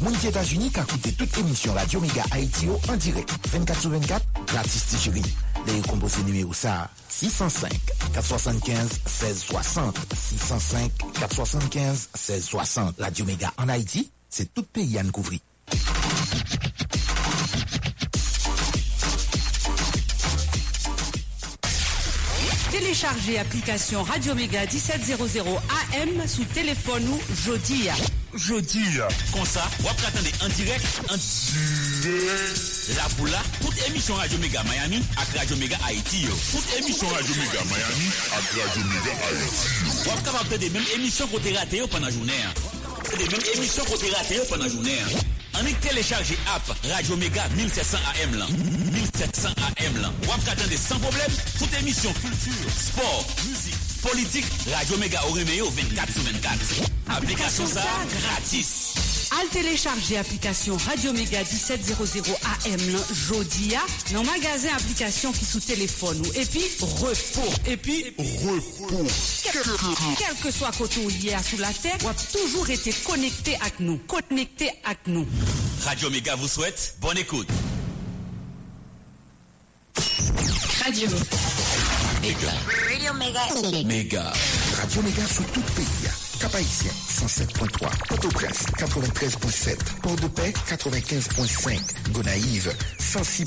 Moun ki Etats-Unis ka koute tout émission Radio Mega Haïti en direct. 24 sur 24, gratis ti chéri. Le yon kompose numéro ça 605 475 1660 605 475 1660 Radio Mega en Haïti, c'est tout pays à nous couvrir. Téléchargez l'application Radio Mega 1700 AM sous téléphone ou Jodia. Jodia. Comme ça, vous attendez en direct, en direct. La boula, toute émission Radio Mega Miami avec Radio Mega Haïti. Toute émission Radio Mega Miami avec Radio Mega Haïti. Vous êtes capable de des mêmes émissions a ratées pendant la journée. hein. Des mêmes émissions a ratées pendant la journée. On est téléchargé app Radio Mega 1700 AM là. 1700 AM là. Vous attendez sans problème toute émission culture, sport, musique, politique. Radio Mega Réméo 24 sur 24. Application ça gratis. Al télécharger application Radio Mega 1700 AM lan Jodia dans magasin application qui sous téléphone ou et puis repos et puis repos quel, quel que soit côté où il y a sous la terre ou a toujours été connecté avec nous connecté avec nous Radio Mega vous souhaite bonne écoute. Radio Méga. Radio Mega Méga. Radio Méga sous tout pays. Cap-Haïtien 107.3, Port-au-Prince 93.7, Port-de-Paix 95.5, Gonaïve 106.3,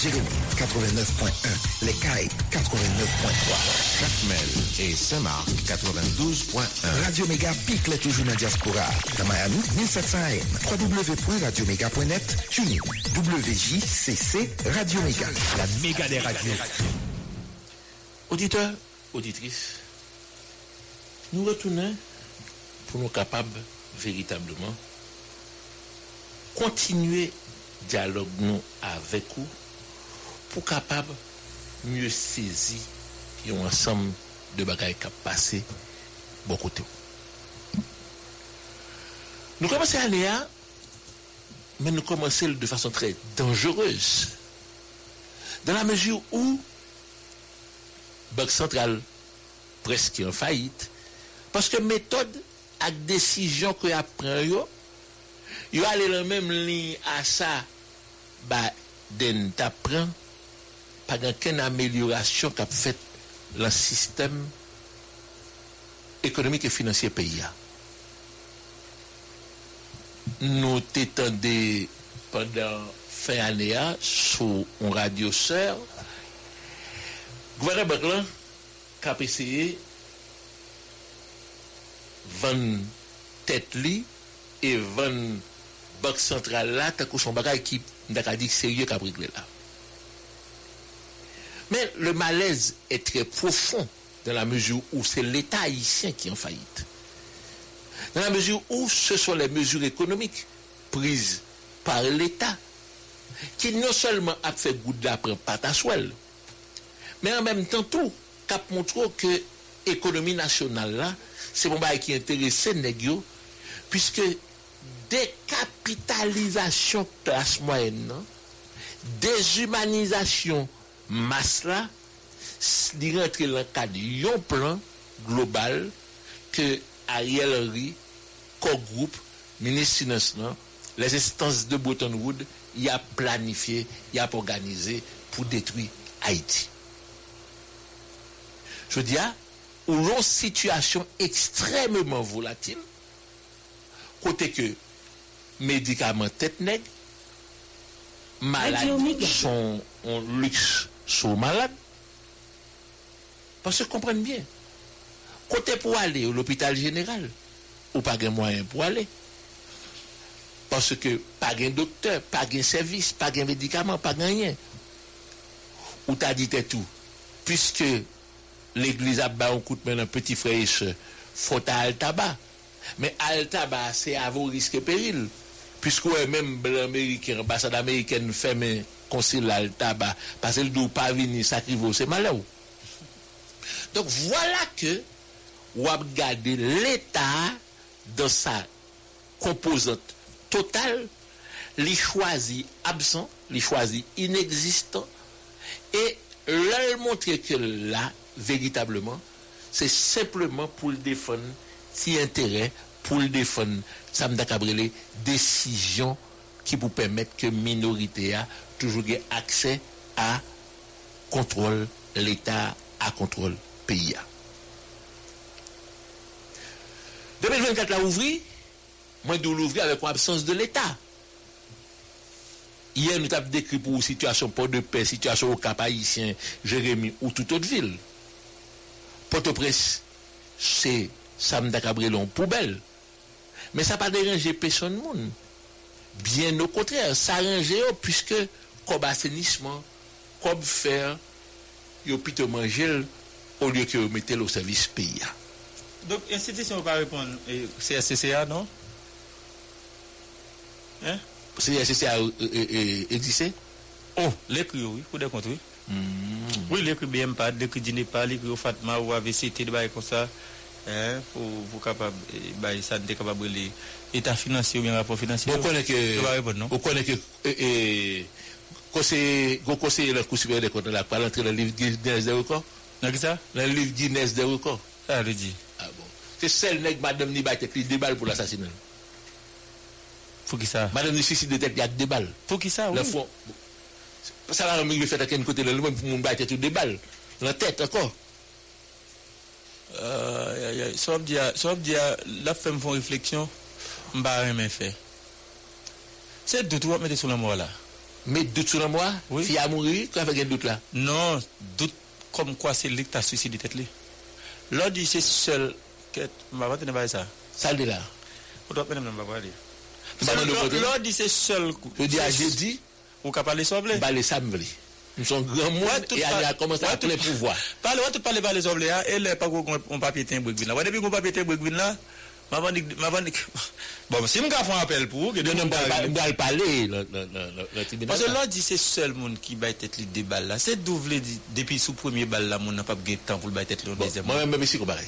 Jérémy 89.1, Les Cailles 89.3, Jacmel et Saint-Marc 92.1. Radio Méga pique les toujours dans la diaspora. Dans Miami 1700 AM, www.radioméga.net, TuneIn, WJCC Radio Méga. La méga des radios. Auditeurs, auditrices, nous retournons pour nous capables véritablement continuer dialogue nous avec vous pour capable mieux saisir un ensemble de bagages qui passé bon côté. Nous commençons à aller à, mais nous commençons de façon très dangereuse. Dans la mesure où Banque centrale presque en faillite, parce que méthode ak décision que apprend yo, Yo ale lan menm li a sa, ba den ta pran, pa gen ken amelyorasyon kap fet lan sistem ekonomik e finansye peyi ya. Nou te tende fin ane ya sou un radioseur Gouvernement Berlin kap van tet li e van bank central la takou son bagay ki ndaka dik serye kap regle la. Mais le malaise est très profond dans la mesure où c'est l'État haïtien qui est en faillite. Dans la mesure où ce sont les mesures économiques prises par l'État qui non seulement a fait goût patasouel, mais en même temps tout cap montre que l'économie nationale là, c'est mon bail qui intéresse négio, puisque décapitalisation classe moyenne, déshumanisation masse là, li rentre dans le cadre d'un plan global que Ariel Henry, co-groupe, ministre finance, les instances de Bretton Woods, y a planifié, y a organisé pour détruire Haïti. Je dis, ou l'on situation extrêmement volatile, côté que médicaments tête nègre, malades sont en luxe, sont malades. Parce que comprenez bien, côté pour aller à l'hôpital général, ou pas de moyen pour aller. Parce que pas de docteur, pas de service, pas de médicaments, pas de rien. Ou t'as dit tout. Puisque l'église a un coup de main un petit frère, faut à al tabac. Mais al tabac, c'est à vos risques et périls. Puisque même l'américain, l'ambassade américaine ferme concile al tabac, parce que le doit pas venir sacrifier, c'est malheureux. Donc voilà que ou a l'État dans sa composante totale, les choisit absent, les choisit inexistant, et leur montrer que là, véritablement, c'est simplement pour le défendre si intérêt, pour le défendre, ça me décisions décision qui vous permettent que minorité a toujours accès à contrôle l'État, à contrôle pays. 2024 l'a ouvri, moi de l'ouvrir avec une absence de l'État. Hier, nous avons décrit pour situation Port-de-Paix, situation au Cap Haïtien, Jérémy ou toute autre ville. Port-au-Prince, c'est Sam Dakabrelon poubelle. Mais ça n'a pas dérangé personne. Monde. Bien au contraire, ça arrange puisque comme assainissement, comme faire, ils plutôt manger au lieu que mettez au service pays. Donc, l'institution ne va pas répondre. CSCCA, non Hein CSCCA existe euh, euh, euh, Oh, les clés, oui, pour des comptes, oui. Mm. Oui, lè kè bèm pa, lè kè dine pa, lè kè yo fatma ou AVCT de baye kon sa, eh, pou, pou kapab, baye sa nte kapab lè etat finansye ou bien rapport finansye. Ou konè kè, kon konseye lè kousipè lè kon nan la pa, lantre nan liv Guinness de rekon? Nan ki sa? Nan liv Guinness de rekon. Sa lè di. Ah bon. Se sel nèk madame ni baye tek li debal pou l'assasinan. Fou ki sa? Madame ni sisi de tek li ak debal. Fou ki sa, oui. Lè fon... Ça va me faire à quel côté le même pour mon bat tête, deux balles. La tête encore. Euh, ça veut dire, la femme font réflexion, m'a rien fait. C'est doute, vous mettez sur la moi là. Mais doute sur la moi? Oui. Fille a mouru, quoi fait un doute là? Non, doute comme quoi c'est lui qui t'a suicidé tête là. Là, dit c'est seul que m'a pas tenir ça? Ça dit là. Vous doit même pas parler. Là, dit c'est seul. Je dis à jeudi. Ou ka pale soble? Pale samble. Nous sommes grands mots et elle a commencé à tous les pouvoirs. Parlez, on parle par les oblés, et les pas qu'on papier teint brugvin là. Depuis qu'on papier teint brugvin là, maman maman Bon, si m'ka font appel pour que non non euh, pas parler Parce que l'on dit c'est seul monde qui bat tête les débat là. C'est d'ouvrir depuis sous premier balle là, mon n'a pas gain temps pour le battre tête le bon, deuxième. Moi même ici qu'on pareil.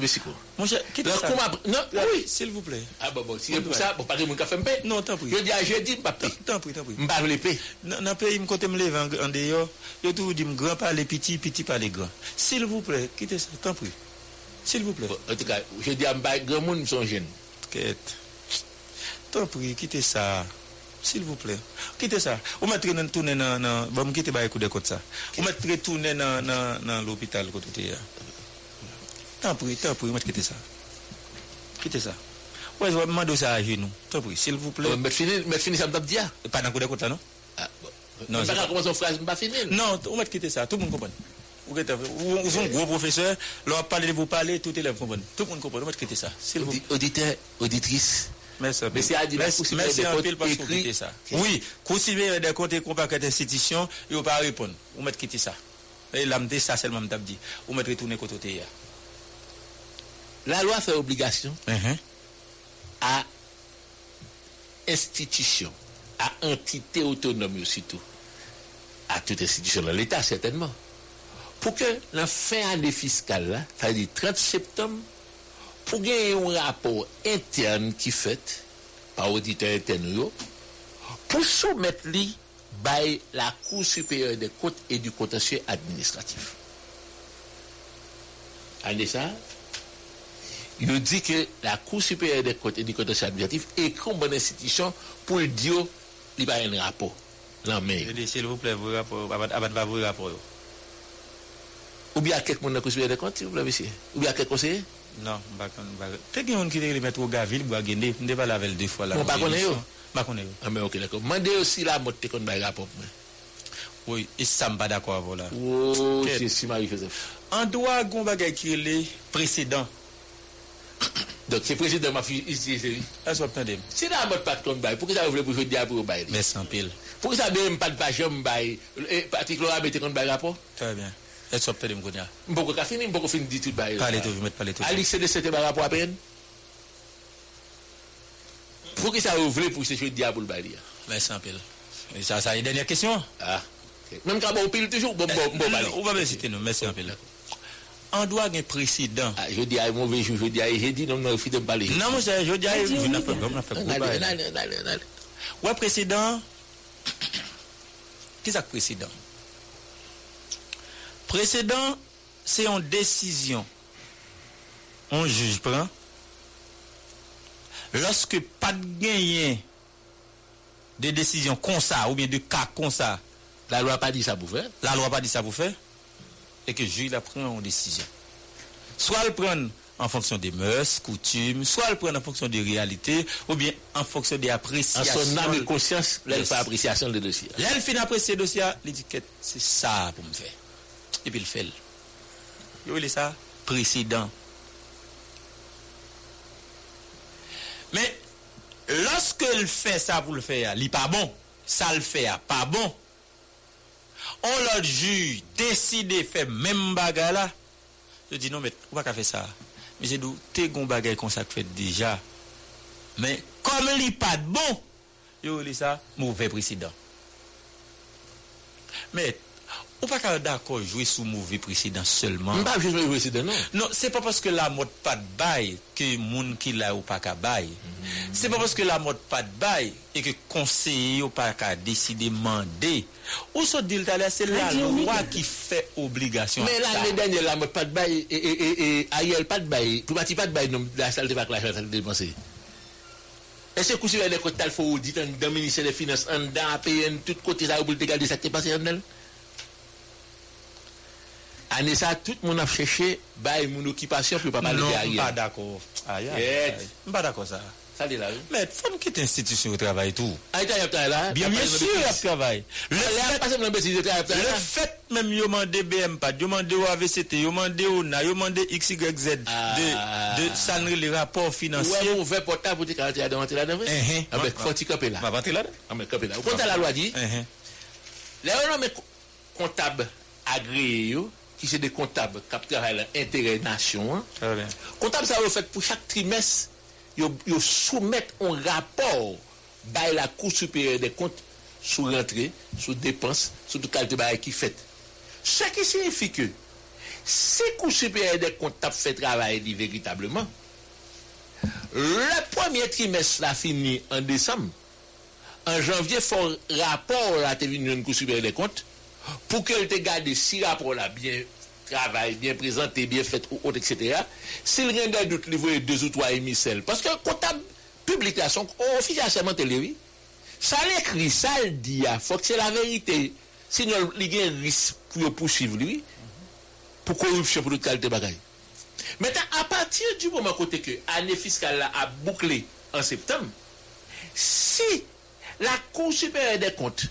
Mexico. Mon cher, quitte ça. Non, oui, s'il vous plaît. Ah bon bon, si c'est pour ça, bon pas mon café m'paie. Non, tant pis. Je dis à jeudi m'pa paie. Tant pis, tant pis. M'pa le paie. Dans pays me côté me lever en dehors, yo tout dit grand pas les petits, petits pas les grands. S'il vous plaît, quittez ça, tant pis. S'il vous plaît. En tout cas, je dis à m'ba grand monde sont jeunes. Quête. T'en prie, quittez ça. S'il vous plaît. Quittez ça. Ou mettre tourner dans dans bon quitter ba écouter côté ça. Ou mettre retourner dans dans dans l'hôpital côté là. T'en prie, t'en prie, mettre quitter ça. Quittez ça. Ouais, je vais demander ça à genoux. T'en prie, s'il vous plaît. Mettre fini, mettre fini ça me dia. Pas dans côté là non? Non, c'est pas commencer une phrase, pas fini. Non, on va quitter ça, tout le monde comprend. Vous êtes vous- vous un gros professeur, leur parler de vous parler, tout élève comprend. Tout le monde comprend, on va quitter ça. Vous. Auditeur, auditrice. Merci. Mais c'est merci, merci des pile parce que vous quittez ça. Oui, Cour supérieure des comptes et compagnie d'institution, ils ne vont pas répondre. On va quitter ça. Et là, me dit ça seulement me dit. On va retourner côté côté. La loi fait obligation Uh-huh. à institution, à entité autonome aussitôt, à toute institution dans l'État certainement, pour que la fin année fiscale, là, c'est-à-dire 30 septembre, pour gagner un rapport interne qui fait par auditeur interne, pour soumettre lui by la Cour supérieure des comptes et du contentieux administratif. Année ça, yo di ke la kou superior de kote di kote se administratif ekon bon institisyon pou l diyo li ba yon rapo lan men. Yo di, s'il vous plè, vou rapo, abat va vou rapo yo. Ou bi a kek moun nan kou superior de kote, s'il vous plè, mesye? Ou bi a kek konseye? Non, bakon, bakon. Te gen yon ki te metro gavil, bo a gende, mde pa lavel de fwa la. Mwen bakon e yo? Bakon e yo. Ame, ok, dako. Mande yo si la mot te kon bay rapo pou mwen. Oui, e sa mba dako avon la. Ou, si ma yon fese. An doa goun bagay ki le precedant Donc, c'est président ma fille ici, c'est Est-ce que vous entendez? Si la motte pas de compte bail, pourquoi ça voulez pour dire pour bail? Merci en pile. Pourquoi ça même pas de page bail Et Patrick Laura mette compte bail rapport? Très bien. Est-ce que vous entendez, Mkounia? Mboko ka fini, mboko fini dit tout bail. Parlez tout, vous mettez parler tout. Alix c'est de cette bail rapport à peine Pourquoi ça vous voulez pour ce jeu diable pour le bail Merci en pile. Et ça, ça, une dernière question? Ah. Même quand on pile toujours, bon, bon, bon, bail. On va me citer nous. Merci en pile. En droit, il y a un précédent. Ah, je dis à mauvais jour, je dis à j'ai dit non, non, il faut de parler. Non, moi, je dis, on n'ai y on a allez, allez, allez. Ouais, précédent. Qu'est-ce que précédent? Précédent, c'est une décision. On juge prend. Lorsque pas de gain de décision comme ça, ou bien de cas comme ça, La loi pas dit ça pour faire. la loi pas dit ça pour faire, et que le juge la prend en décision. Soit le prend en fonction des mœurs, coutumes, soit le prend en fonction des réalités, ou bien en fonction des En appréciations. son âme et conscience, Yes. fait appréciation de dossier. Là, elle finit apprécier le dossier, l'étiquette, c'est ça pour me faire. Et puis il fait. Vous voyez ça? Précédent. Mais, lorsque il fait ça pour le faire, il n'est pas bon. Ça le fait, pas bon. on l'autre juge décide faire même bagarre là, je dis non mais on va pas faire ça. Mais c'est d'où t'es gon bagarre comme ça fait déjà. Mais comme il pas de bon, yo li ça mauvais président. Mais Ou pa ka d'akor jwe sou mouve presiden seulement? Mba jwe jwe presiden non? Non, se pa paske la mod pat bay ke moun ki la ou pa ka bay. Mm. Se pa paske la mod pat bay e ke konseye ou pa ka deside mande. Ou so dil talè se la lwa ki fe obligasyon. Men la le denye la mod pat bay e, e, e, e ayel pat bay. Pou mati pat bay non la salte pa klasyon salte depanse. Ese kousi wè de kote tal fò ou ditan dan minister de finance an dan apayen tout kote sa ou pou te gade sa te pase an dan? Ane sa, tout moun ap chèche bay moun okipasyon pou pa pale de a rien. Non, mpa dako. Mpa dako sa. Sa li la ou? Mè, fòm ki te institisyon ou travay tou. A ita yap travay la? Bien, bien sûr yap travay. Le fèt mèm yo mande BMPAD, yo mande OAVCT, yo mande ONA, yo mande XYZ, de sanri le rapport financier. Ouè moun vè pota pou te karate ya de uh-huh. ah, ah. vante la devè? Amè, fòti kapè la. Mè vante la de? Amè, kapè la. Ou konta la lwa di? Lè ou nan mè kontab agri yo, qui c'est des comptables qui travaillent à l'intérêt nation, hein, bien. comptables ça va fait pour chaque trimestre, yo soumettre un rapport by la Cour supérieure des comptes sous rentrée, sous dépenses, sous toute qualité bail qui fait. Ce qui signifie que si Cour supérieure des comptes a fait travail véritablement, le premier trimestre la fini en décembre, en janvier, faut rapport venu une Cour supérieure des comptes, pour qu'elle te garde si rapport là bien travail, bien présenté, bien fait, ou autre, etc. S'il rien de doute, livrer deux ou trois émissaires. Parce que comptable, public la, son officier assermenté li, oui. Ça l'écrit, ça le dit, ah, faut que c'est la vérité. Sinon, il y a un risque pour poursuivre, lui, pour corruption, pour toute qualité bagaille. Maintenant, à partir du moment côté que l'année fiscale a bouclé en septembre, si la Cour supérieure des comptes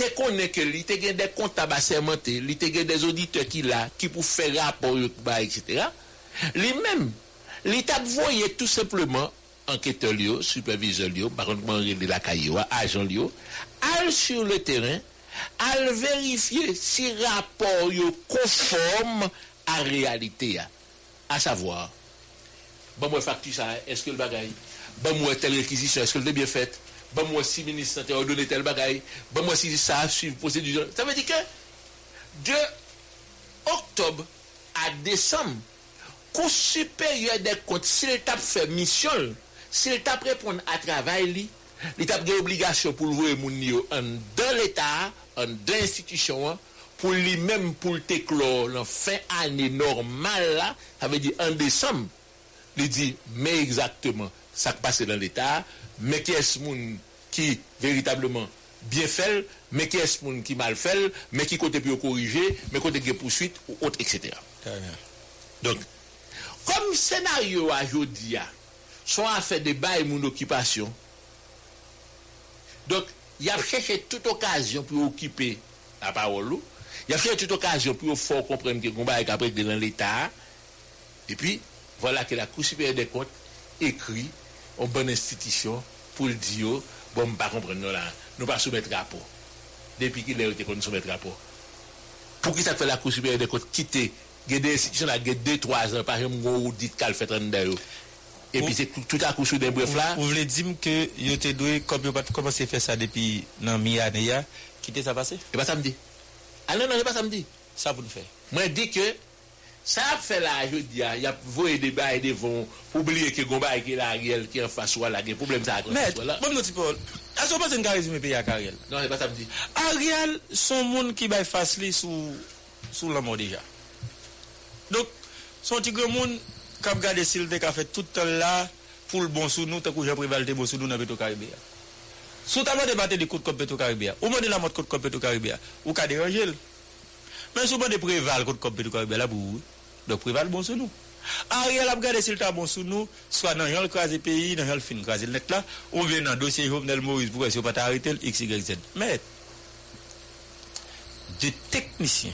te connaît que li te gen des comptables assermentés, li te gen des auditeurs qui là, qui pour faire rapport, yo, bah, etc., li même, li t'a voyé tout simplement enquêteur lio, superviseur lio, par contre, moi, de la caillou, agent lio, al sur le terrain, al vérifier si rapport yo conforme à réalité, ya. savoir, bon, moi, facture ça, est-ce que le bagaille, bon, moi, telle réquisition, est-ce que le bien fait, bon, moi, si ministre a donné tel bagaille, bon, moi, si ça suit procédure, ça veut dire que, de octobre à décembre, Cour supérieure des comptes, s'il t'a fait mission, s'il t'a répondre à travail, il t'a des obligations pour le voir dans l'État, dans l'institution, pour lui-même, pour le téclore, en fin année normale, ça veut dire en décembre, il dit, mais exactement, ça passe dans l'État, mais qui est-ce moun qui véritablement bien fait, mais qui est-ce moun qui mal fait, mais qui côté peut corriger, mais côté qui poursuite, ou autre, etc. Donc, comme scénario à jodi a, sont à faire des bails mon occupation. Donc, il a cherché toute occasion pour occuper la parole. Il a cherché toute occasion pour faire comprendre que le combat est après dans l'État. Et puis, voilà que la Cour supérieure des comptes écrit en bonne institution pour le dire, bon, ne pas comprendre, nous, là, nous pas soumettre rapport. Depuis qu'il a été qu'on soumettre rapport. Pour qui ça fait la Cour supérieure des comptes quitter? Il y a des institutions là, il y a 2-3 ans, par exemple, on dit qu'elle fait 30 d'ailleurs. Et puis c'est tout, à coup sur des brefs là. Vous voulez dire que vous avez doué, comme vous avez commencé à faire ça depuis dans mi-année, quitter ça passé Et pas samedi. Ah non, non, pas samedi. Ça vous le faites. Moi, je dis que Sa ap fè la, yo diya, ah, yap voye debay e devon, oubliye ke gomba e ke la riel ki an faswa la gen, problem sa akon faswa la. Mè, bom nou ti pou, aso pa se n ka rezume pe ya ka riel? Non, e pa sa m di. A riel son moun ki bay fasli sou, sou la mò deja. Dok, son ti gè moun, kap gade sil de ka fè toutan la, pou l bon sou nou, takou jan privalite bon sou nou nan beto karibè ya. Sou ta mò debate de kout kop beto karibè ya, ou mò de la mò kout kop beto karibè ya, ou ka deranje l. Men sou mò de prival kout kop beto karibè la pou ou. Donc préval bon sous nous. Ariel a regardé s'il t'a bon sous nous, soit dans le crasé pays, dans le fin crasé net là, ou bien dans le dossier Jovenel Moïse pour essayer de pas arrêter X, Y, Z. Mais, de techniciens,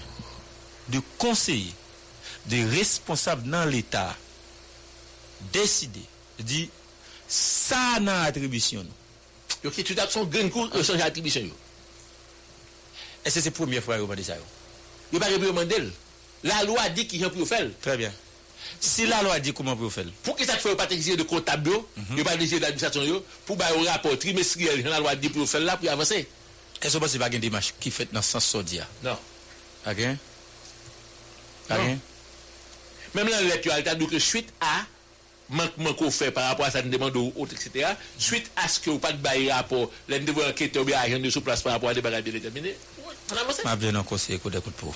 de conseillers, de responsables dans l'État décider, dit, ça dans l'attribution. Donc, c'est tout à son grand coup, de changer l'attribution. Et c'est la première fois qu'on va dire ça. Il va pas demander. La loi dit qui peut faire. Très bien. Si la loi dit comment peut faire. Pour que ça ne soit pas exiger de comptable, mm -hmm. pas exiger d'administration, pour avoir un rapport trimestriel, la loi dit pour faire là pour avancer. Est-ce que c'est pas une démarche qui fait dans le sens sodia ah? Non. Ah, ah, ok non. Ok Même là, l'actualité, donc suite à manquement qu'on fait par rapport à sa demande ou autre, etc., suite à ce que vous pas de bail rapport, l'un de vos enquêteurs ou agents de sous-place par rapport à des bagages bien déterminés, on avance. Je vais conseiller pour.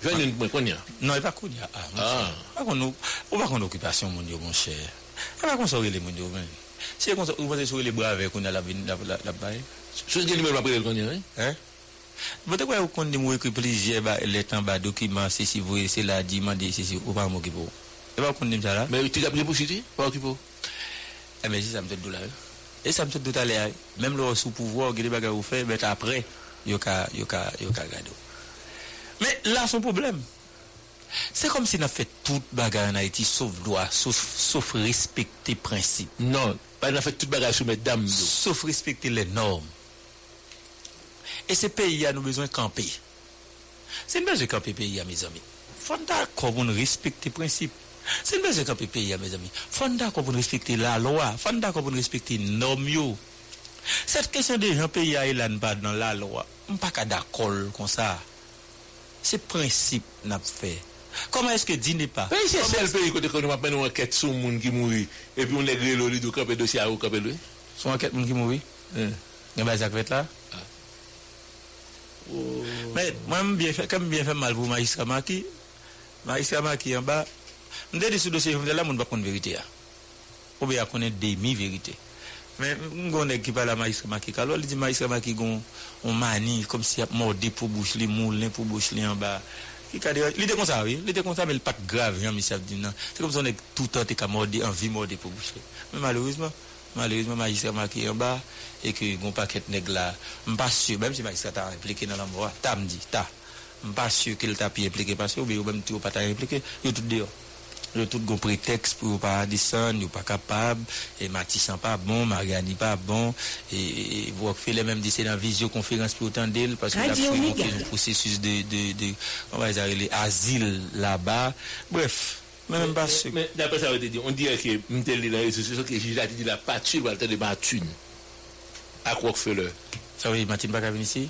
Jwen yon mwen konya? Non, yon pa konya. Ah, ou pa kon okupasyon moun yo, moun chè. E pa kon sorele moun yo, men. Se kon sorele brave konya la baye. Sous gen yon mwen papre el konya, eh? Eh? Bote kwa yon kon di mwen ki plizye ba letan ba dokiman se si vwe, se la di, mande se si, ou pa mwen kipo. E pa kon di msa la? Men, ti tapne pou siti? Pa kipo? E men, si sa mte do la, eh? E sa mte do ta le, eh? Mem lor sou pouvo, geni baga ou fe, bet apre, yo ka gado. Mais là son problème. C'est comme si on a fait toute bagarre en Haïti sauf droit, sauf, sauf respecter principe. Non, on a fait toute bagarre sous mesdames. Sauf respecter les normes. Et ce pays a nous besoin de camper. C'est une besoin de camper pays, mes amis. Faut d'accord pour respecter les principes. C'est une besoin de camper pays, mes amis. Faut d'accord pour nous respecter la loi. Faut d'accord pour respecter les normes. Cette question de gens pays à Ilan pas dans la loi, on pas d'accord comme ça. Se prinsip nap fè. Koman eske di ne pa? Pè se sel pè yi kote kon nou apen nou anket sou moun ki mouri epi moun negre loli do kapè dosya ou kapè loli? Sou anket moun ki mouri? Yon ba zak vet la? Mwen mwen fè mal pou Magistra Maki. Magistra Maki yon ba mdè di sou dosye yon fè la moun bakon verite ya. Ou be ya konen demi verite. Men mwen gwen neg ki pala Magistra Maki kalwa li di Magistra Maki gwen on mani, kom si ap morde pou bouch li, moulin pou bouch li an ba. Ki kade, li de kon sa, oui, li de kon sa, men l pat grav, jan mi sap di nan. Se kom son ek toutan te ka morde, an vi morde pou bouch li. Men malouzman, malouzman maïs maki an ba, e ki gwen paket neg la, mpa syo, bèm si maïs ta nan an mwa, ta mdi, ta. Mpa syo ke l ta pi implike pasyo, ou bèm ti ou pa ta implike, yo tout de yo. Tout gon prétexte pour pas descendre, pas capable, et Matissan pas bon, Mariani pas bon, et vous faites les mêmes c'est dans visioconférence pour autant d'elle, parce que Radio il Omega. un processus de, de, de, on va dire, là-bas. Bref, même pas sûr. Mais d'après ça, on dit, dirait que Mtel dans les réseaux sociaux que a dit la le temps de batune. À Rockefeller. Ça oui, Martine pas venir ici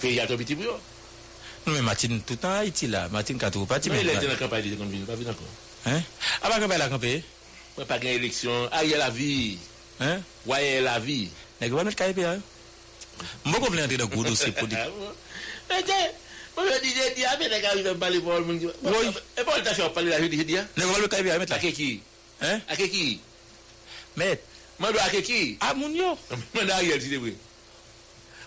Pays à ton petit brouillon. Non, mais Martine tout le temps à Haïti là. Martine quand tu parti. Mais il était dans la campagne, il convenu, pas venu encore. A pa kampe la kampe? Mwen pa gen eleksyon, a ye la vi. Waye la vi. Nè gwa net KIP a yo? Mwen kon vle ante nan gwo dosye politik. (laughs) Mwen te, mwen yo di je di a, mwen te ka vive mbali pou al moun di. E pou al ta fè wap pale la je di a? Nè gwa vle KIP a yo met la? Ake ki? Ake ki? Met? Mwen do ake ki? A moun yo. Mwen da a ye di de vwe.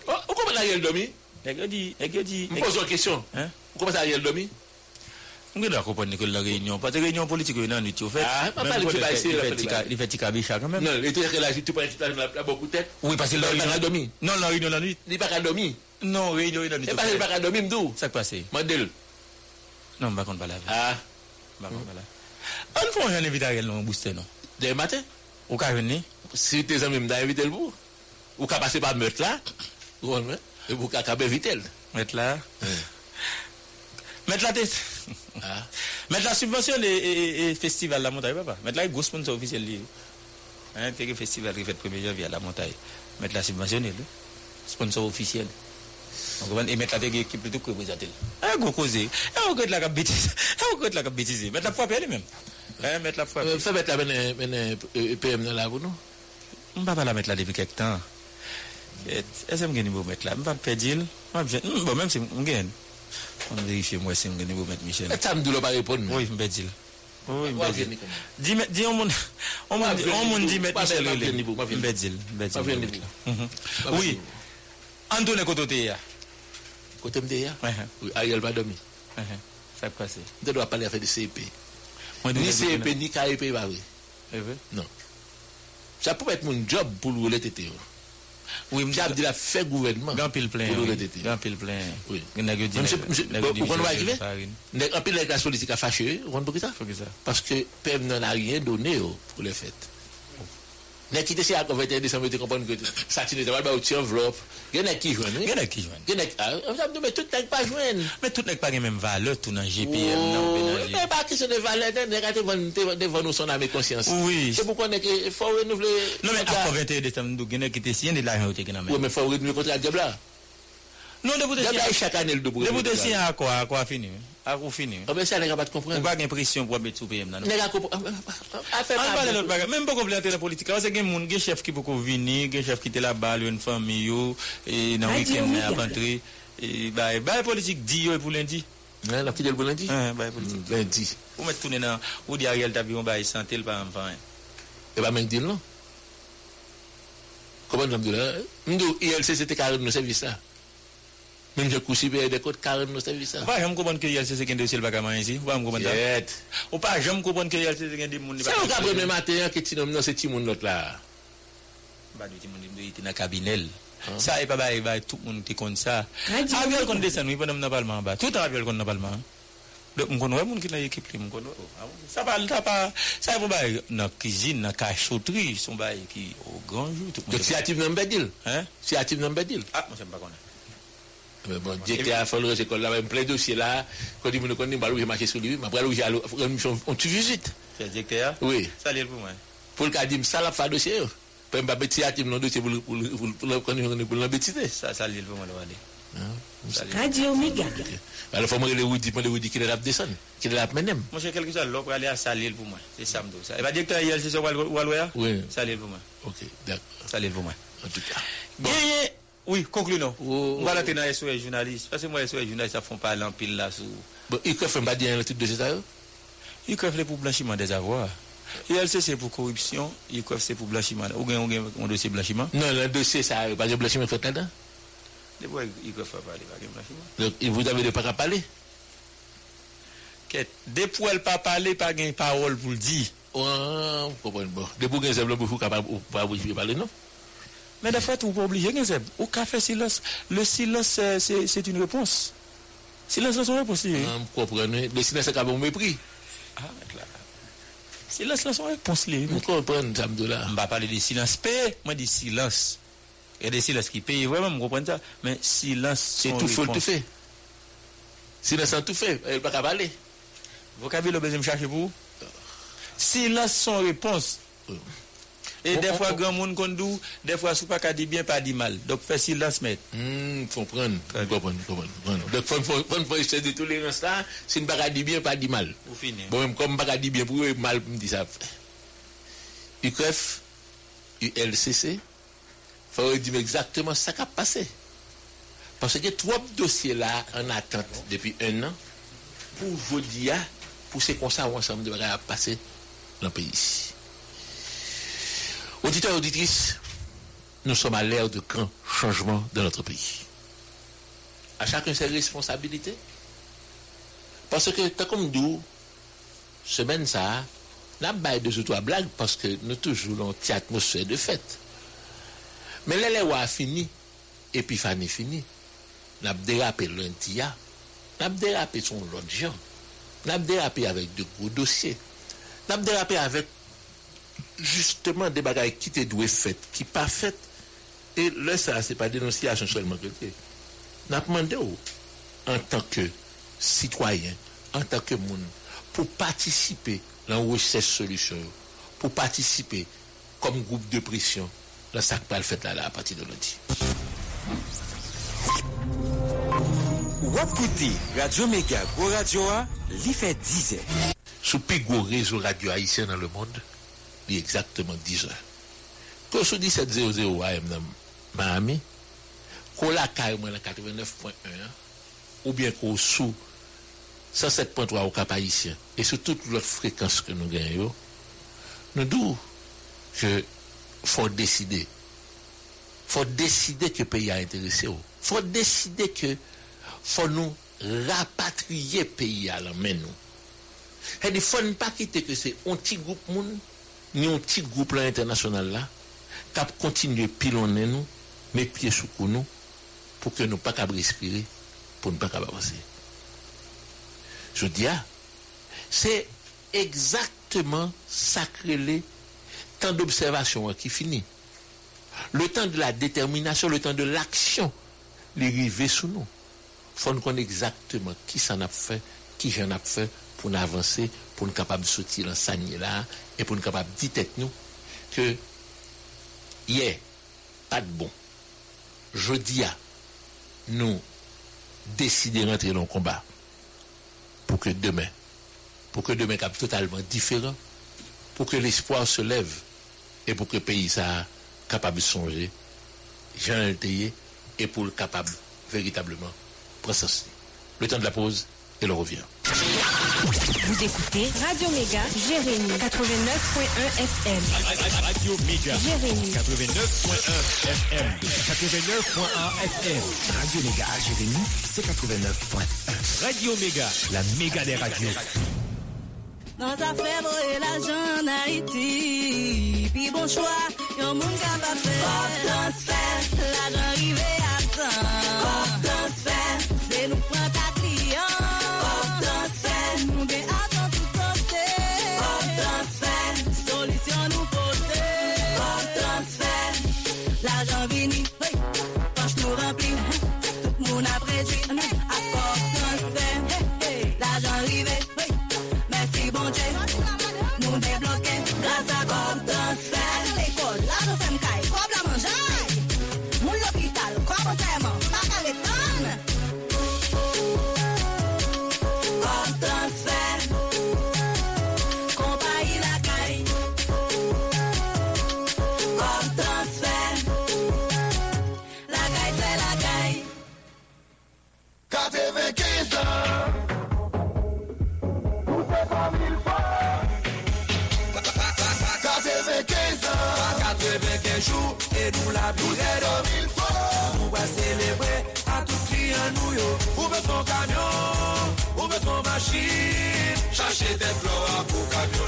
Ou kon mwen a ye l domi? Nè gwa di, nè gwa di. Mwen pose wak kesyon. Ou kon mwen a ye l domi? Mwen. Mwen la kompon Nikol nan reynyon, pati reynyon politik yo nan niti yo fet. Ah, pa pali ki ba isi la pali ba. Li fet tika bicha kan men. Non, li tika la jitou pali la la bokou tet. Oui, pasi la reynyon. Li pa kadomi. Non, la reynyon nan niti. Li pa kadomi. Non, reynyon nan niti. E pasi li pa kadomi mdou. Sak pase. Mandel. Non, bakon pala. Ah. Bakon pala. An fon jan evita rel non booster non. De matin. Ou ka veni. Si te zan mda evite l pou. Ou ka pase pa meut la. Ou ka kabe evite l. Meut la. Eh. Mettre la tête. Ah. (laughs) Mettre la subvention et festival la montagne, papa. Mettre là, il y a gros sponsor officiel. Hein, le festival qui fait le 1er janvier à la montagne. Mettre la subvention, le sponsor officiel. Et mettre la tête équipe plutôt que représenter. Ah, go causer. Et on regarde la bêtise. Et on regarde la bêtise. Mettre la frappe elle-même. Hein, mettre la frappe. Euh, Fais mettre la ben, ben, euh, PM la vous, non? On ne va pas la mettre là depuis quelque temps. Est-ce que je vais mettre là? Je ne vais pas perdre. Vais Bon, même si je gagne. On va vérifier moi si je vais mettre Michel. Ça me dit pas répondre. Oui, je vais dire. Oui, je vais dire. Dis, on monde, on monde, on monde dit mettre Pas Michel Je vais dire. je vais dire, je Oui. Antoine. Côté me dire, Ouais, oui, Ariel va dormir. ouais, Ça passe. Tu dois parler à de CEP. Ni je CEP, ni KEP, vrai. Eh oui. Non. Ça peut être mon job pour le rouler tété. Oui, J'ai dit la fait gouvernement. Grand pile plein. Grand pile plein. Oui. Vous comprenez En pile, la classe politique a fâché, vous comprenez ça. Parce que PM n'en a rien donné oh, pour les fêtes. Nè ki te se ak 21 Desembre te kompon ki satine te wal ba ou ti envelop. Gen ek ki jwen. Gen ek ki jwen. Gen ek. Mè tout nèk pa jwen. Mè tout nèk pa gen mèm vale tout nan GPM nan penanje. Mè pa ki se ne vale ten nèk a te ven nou son ame konsyans. Oui. Se pou kon nèk fò wè nou vle. Non mè ak 21 Desembre nou gen ek ki te siyen de la jen ou te gen ame. Ou mè fò wè nou kontra ak diabla. Non, debout de chaque année le debout. Debout de si à quoi à quoi fini À quoi fini Ah ben ça n'est pas de comprendre. On pas impression pour mettre sous PM là. Non? N'est pas comprendre. Ah, ah, ah, on parle l'autre bagarre. Même pas compléter la politique. Parce que gain monde, gain chef qui peut venir, gain chef qui était là-bas, une famille et dans week-end à rentrer. Et bah bah politique dit pour lundi. Hein, la fidèle pour lundi Hein, bah politique. Mm, lundi. Ou mettre tourner dans ou dire Ariel Tabion bah santé le pas enfin. Et eh bah même dire non. Comment je me dis là Nous ILC c'était carrément le service ça. Même je couche bien des côtes carrément nos services. Pas jamais comprendre que YLCC qui est dossier le bagaman ici. Pas jamais comprendre. Ou pas jamais comprendre que YLCC qui est des monde. C'est au cas premier matin que Timon non c'est Timon l'autre là. Bah du Timon il était dans cabinet. Ça et pas bah tout le monde qui compte ça. Ah, aviol qu'on descend oui pendant dans parlement bas. Tout aviol qu'on dans parlement. Donc on connaît monde qui dans équipe lui, on connaît. Oh, ah bon? Ça parle pas ça pour bah dans cuisine, dans cachotterie, son bah qui au grand jour tout. Donc c'est actif dans Bedil. Hein? C'est actif dans Bedil. Ah, moi j'aime pas connaître. Mais bon, qui a fait le école là, même plein de dossiers là. Quand il me connaît, bah, j'ai marché sur lui. Mais après, j'ai allé, on tu visite. C'est le directeur? Oui. Ça, l'est pour moi. Pour le cas, ça l'a fait dossier. Le dossier pour le- pour le- pour le- pour le- pour le- pour l'embêtiter. Ça, ça, l'est pour moi, le l'est. Radio Omega. Alors, faut me le Woody, me le Woody qui est là qui est là maintenant. Moi, j'ai quelque chose, là, pour aller à Salil pour moi. C'est ça, me dit, ça. Et pas directeur, ILC, c'est Walwaya? Oui. Ça, l'est pour moi. Ok, d'accord. Pour moi. En tout cas. Bon. Oui, concluons. Oh, On va l'entrer dans SOS journaliste. Parce que moi, SOS journaliste, ça font pas l'empile là sous. Bon, il faut faire un truc de ça. Ils crèvent pour blanchiment des avoirs. ILC c'est pour corruption, ICOF c'est pour blanchiment. Ou bien un dossier blanchiment Non, le dossier, ça pas de blanchiment fait là-dedans. De quoi ICOF a parlé, pas de blanchiment Donc, vous avez pas qu'à parler Depuis elle pas parler, pas de parole pour le dire. Ouais, vous comprenez bon. Depuis que vous êtes capable de pas parler, non? Mais des fois, vous pas obligé. Au café silence, le silence, c'est une réponse. Silence, c'est une réponse. Vous comprenez Le silence, c'est quand même mépris. Ah, là. Silence, c'est une réponse. Vous comprenez, ça me là. Je ne vais pas parler de silence paix, moi, de silence. Il y a des silences qui payent vraiment, vous comprenez ça Mais silence, c'est tout faut tout fait. Silence, c'est tout fait. Il ne pas parler. Vocabulaire, besoin de chercher pour Silence sans réponse. Et des fois, grand monde qu'on dit, des fois, si pas qu'à dire bien, pas dire mal. Donc, fait silence, mais. Hum, faut prendre. Comprendre. Donc, faut, faut, faut, faut essayer de tolérance là, si ne pas dire bien, pas dire mal. Vous finissez. Bon, même comme pas dire bien, pour eux, mal, me dit ça. UCREF, ULCC, faut dire exactement ce qui a passé. Parce que trois dossiers là en attente depuis un an, pour vous dire, pour ces conseils ensemble de passer dans le pays. Auditeurs et auditrices, nous sommes à l'ère de grands changements dans notre pays. À chacun ses responsabilités. Parce que, comme nous, semaine ça, n'a pas de trois blagues parce que nous toujours dans une atmosphère de fête. Mais l'élève a fini, Épiphanie fini. N'a dérapé lundi, n'a dérapé son l'autre gens. N'a dérapé avec de gros dossiers. N'a dérapé avec justement des bagailles qui étaient douées faites, qui pas faites. Et là, ça, c'est pas dénonciation seulement que. N'a demandé en tant que citoyen, en tant que monde, pour participer dans la recherche solution, pour participer comme groupe de pression dans ce qui fait là, là à partir de lundi. Wapkouti, Radio Méga, Go Radio A, li fait 10 ans. Sous plus gros réseau radio haïtien dans le monde, exactement 10 heures. Quand je dis 700 AM dans Miami, qu'on la carrément dans 89.1, ou bien qu'on sous 107.3 au cap haïtien, et sur toute l'autre fréquence que nous gagnons, nous disons que faut décider. faut décider que le pays a intéressé. faut décider que faut nous rapatrier pays à la main. Il ne faut pas quitter que c'est un petit groupe moun, ni un petit groupe là, international là, qui continue à pilonner nous, mettre pieds sous nous, pour que nous pas capables respirer, pour ne pas avancer. Je dis, ah, c'est exactement sacré temps d'observation qui finit. Le temps de la détermination, le temps de l'action, les sous nous. Il faut nous connaître exactement qui s'en a fait, qui j'en a fait pour nous avancer, pour nous capables de sortir dans là, et pour nous capables de dire nous que, hier, pas de bon. Jeudi, nous décider de rentrer dans le combat pour que demain, pour que demain soit totalement différent, pour que l'espoir se lève et pour que le pays soit capable de songer, j'en ai et pour le capable véritablement processer. Le temps de la pause et le revient. Vous écoutez Radio Méga, Jérémy, 89.1 FM. Radio Méga, Jérémy, 89.1 FM. 89.1 FM. Radio Méga, Jérémy, c'est 89.1. Radio Méga, la méga des radios. Dans ta fèvre et l'argent en Haïti, puis bon choix, y'a monde capable faire. transfert, l'argent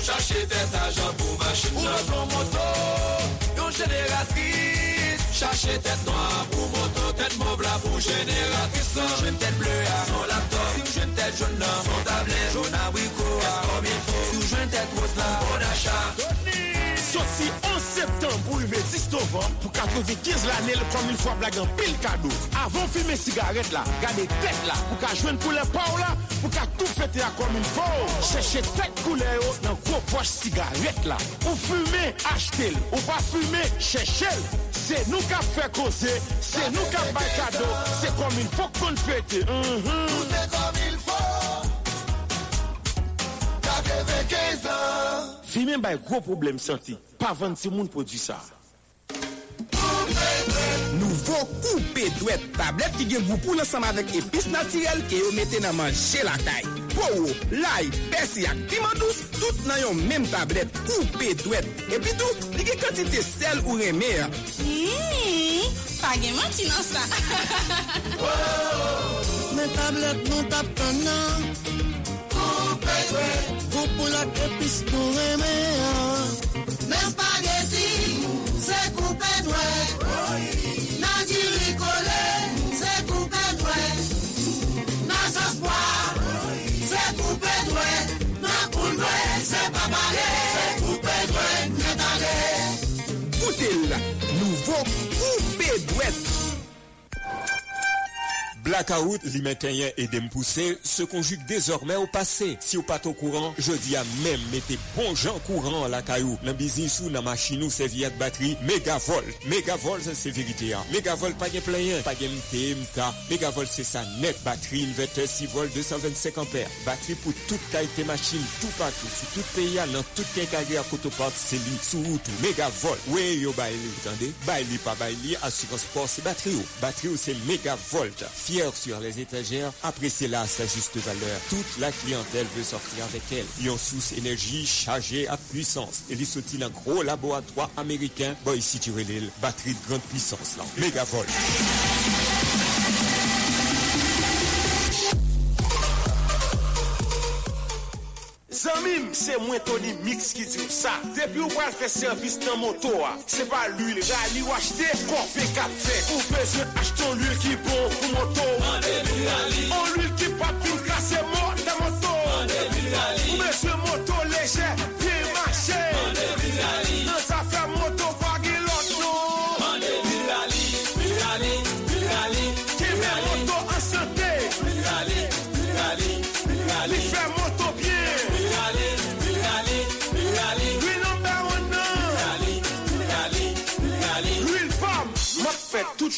Yon chache tet ajan pou machin nan Pou moton moton, yon jeneratris Chache tet noan pou moton Tet mov la pou jeneratris Son jen tet bleu a, son laptop. Si ou jen tet joun nan, son tablet Joun a wiko a, kom il fo Si ou jen tet wos la, bon achat. Soti 11 septem pou yve 10 novem Pou 95 lanel kom il fwa blagan pil kado Avon filme sigaret la, gade tet la Pou ka jwen pou le pa ou la tout fete a kom il fò. Cheche tet koule yo nan gwo poch sigaret la. Ou fume, achete l. Ou pa fume, cheche l. Se nou ka fe koze, se nou ka bay kado, se kom il fò kon fete. Mm-hmm. Nou se kom il fò. Ka beve 15 an. Fi men bay gwo problem santi, pa 26 moun pou di sa. yo koupe dwet. Tablet ki gen goupou lansam avek epis natirel ke yo mette nan manje lakay. Powo, lay, besi ak timandous, tout nan yon menm tablet koupe dwet. Epi tou, li gen kantite sel ou reme. Mmm, page manti nan sa. (laughs) Men tablet nou tap tan nan. Koupe dwet. Goupou lak epis nou reme. Men spage. Blackout, li maintenyen et dempoussé, se conjugue désormais au passé. Si ou pat au courant, je dis à même mettez bon gens courant la caillou. Nan biznis ou nan machine ou serviette batterie, mégavolt. Mégavolt, c'est vérité. Mégavolt, pas gen plein, pas gen mte, mta. Mégavolt, c'est sa net batterie, inverter 6 volts, 225 ampères. Batterie pou tout kaité machine, tout patou, sou tout peyi a nan tout kenkagé a kotopart, se li sou outou. Mégavolt, wey yo bay li, tande? Bay li, pa bay li, asurans por se batterie ou. Batterie ou, se mégavolt. Fier sur les étagères, appréciez-la à sa juste valeur. Toute la clientèle veut sortir avec elle. Ion sous énergie chargée à puissance. Et sorti un gros laboratoire américain. Bon, ici, tu. Batterie de grande puissance, là. Megavolt. Zanmim se mwen Tony Mix ki diw sa. Depi ou pral fè servis nan moto a. Se pa l'huil rali ou achete kon fè kap fè Ou bezwen acheton l'huil ki bon pou moto. Mande l'huil rali Ou l'huil ki pa pin kase mot nan moto. Mande l'huil rali Ou bezwen moto leje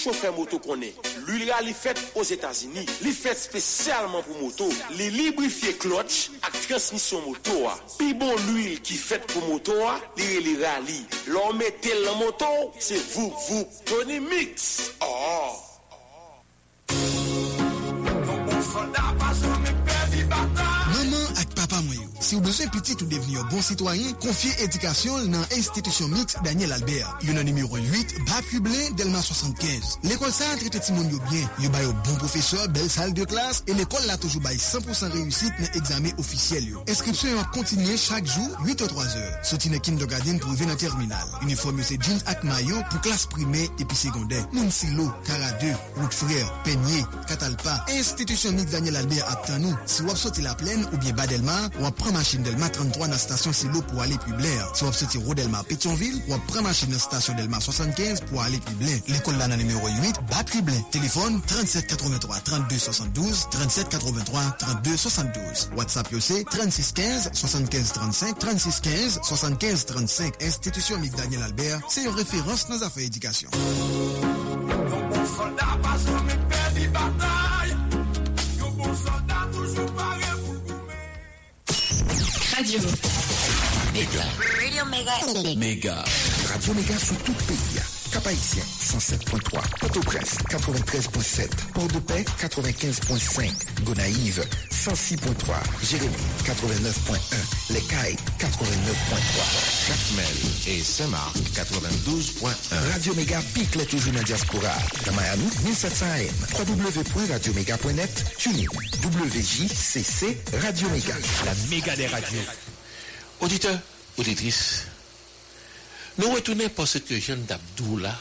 chauffeur moto konen. L'huil rali fèt aux Etats-Unis. Li fèt spécialement pour moto. Li librifié clutch ak transmission moto. Pi bon l'huil ki fèt pour moto li rali. Lò metel la moto, se vou vou. Tony Mix. Oh. Si ou bezwen pitit ou deveni yo bon sitwayen, konfye edikasyon nan Institusyon Mix Daniel Albert. Yo nan numero 8, Bas Publin, Delma 75. L'ekol sa trete timon yo bien. Yo bay yo bon profeseur, bel sal de klas, e l'ekol la toujou bay 100% reyusit nan egzame ofisyel yo. Inskripsyon yo ap kontinye chak jou, 8 ou 3 eur. Soti nan kindergarten pou yve nan terminal. Uniform yo se jeans ak mayo pou klas prime epi sekonde. Moun silo, karade, route frère, penye, katalpa. Institusyon Mix Daniel Albert ap tan. Si wap soti la plen ou bien Badelma, wap pran machin Delma 33 nan stasyon Silo pou ale pi bler. Si wap soti Rodelma Pétionville, wap pran machin nan stasyon Delma 75 pou ale pi bler. L'ekol la nan numero 8, Batri Blen. Telefon 3783 3272, 3783 3272. WhatsApp yo se 3615 7535, 3615 7535. Institusyon Mix Daniel Albert, se yon referans nan zafè edikasyon. Bon soldat pa jome Radio. Méga. Radio Mega. Méga. Radio Méga sous tout pays. Cap-Haïtien, 107.3. Port-au-Prince, 93.7. Port-de-Paix, 95.5. Gonaïve, 106.3. Jérémy, 89.1. Les Cailles, 89.3. Jacmel et Saint-Marc 92.1. Radio Méga pique les toujours dans la diaspora. Dans Miami, 1700 AM. www.radioméga.net. TuneIn. WJCC Radio Méga. La méga des radios. Auditeurs, auditrices, nous retournons parce que Jeanne d'Abdou là,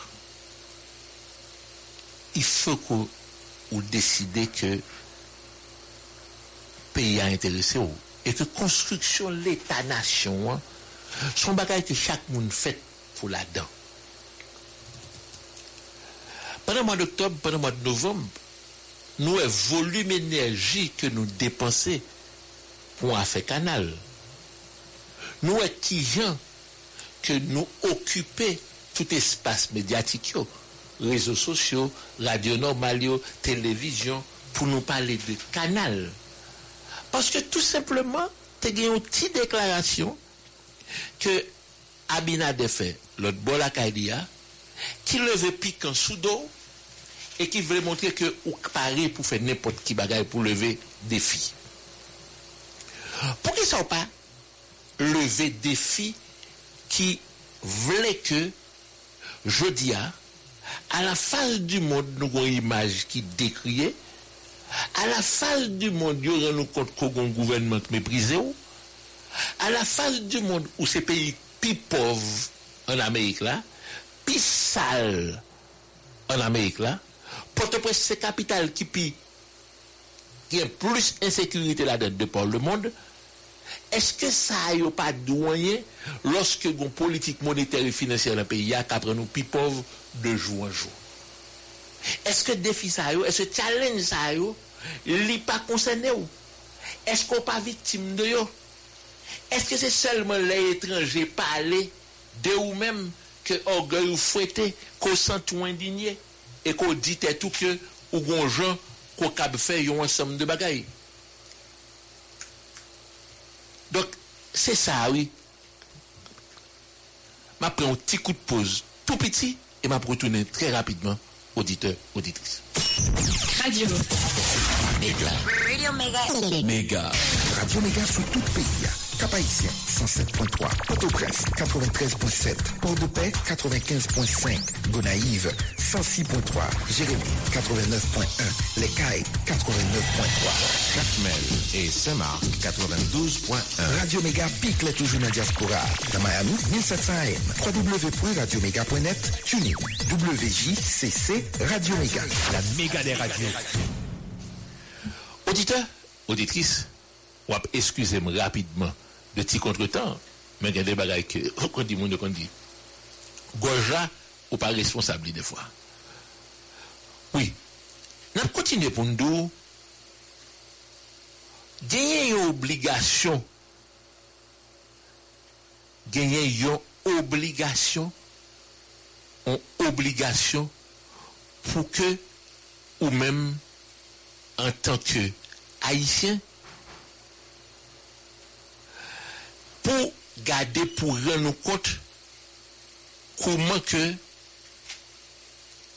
il faut qu'on ou décider que pays a intéressé ou, et que construction l'État-nation, hein, son bagage que chaque monde fait pour là-dedans. Pendant le mois d'octobre, pendant le mois de novembre, nous avons volume d'énergie que nous dépensons pour un fait canal. Nous avons qui gens que nous occuper tout espace médiatique, réseaux sociaux, radio normale, télévision, pour nous parler de canal. Parce que tout simplement, tu as une petite déclaration que Abinade fait, l'autre bol à Kaidia, qui levait pique en sous d'eau et qui voulait montrer que ou pour faire n'importe qui bagaille pour lever défi. Pour qu'ils ne sont pas? Lever défi qui voulait que je dis à, la face du monde, nous avons une image qui décriait, à la face du monde, nous rendons compte qu'on gouvernement méprisé, à la face du monde où ces pays plus pauvres en Amérique là, plus sales en Amérique là, Port-au-Prince c'est capitale qui qui a plus insécurité là-dedans de par le monde, Eske sa yo pa douanyen loske goun politik moneter e financier la peyi ya kapre nou pi pov de jou an jou? Eske defi sa yo, eske challenge sa yo, li pa konsene ou? Eske ou pa vitim de yo? Eske se selman le etranje pale de ou mem ke orgey ou fwete, ko sentou indigne, e ko dit etou ke ou goun jan ko kab fe yon ansam de bagay? Donc, c'est ça, oui. Je prends un petit coup de pause, tout petit, et je retourner très rapidement, auditeur, auditrice. Radio. Méga. Radio Méga. Méga. Radio Méga sous tout pays. Cap-Haïtien, 107.3. Port-au-Prince, 93.7. Port-de-Paix, 95.5. Gonaïve, 106.3. Jérémy, 89.1. Les Cailles, 89.3. Jacmel et Saint-Marc, 92.1. Radio Méga pique les toujours dans la diaspora. Dans Miami, 1700 AM. www.radioméga.net. TuneIn. WJCC Radio Méga. La méga des radios. Auditeur, auditrice, ou excusez-moi rapidement de ti kontretan, men gen de bagay ke, kon di moun yo kon di, goja ou pa responsabli de fwa. Oui, nan kontine pou ndou, genyen yon obligasyon, genyen yon obligasyon, yon obligasyon pou ke ou men, an tanke haisyen, pour garder, pour rendre compte comment que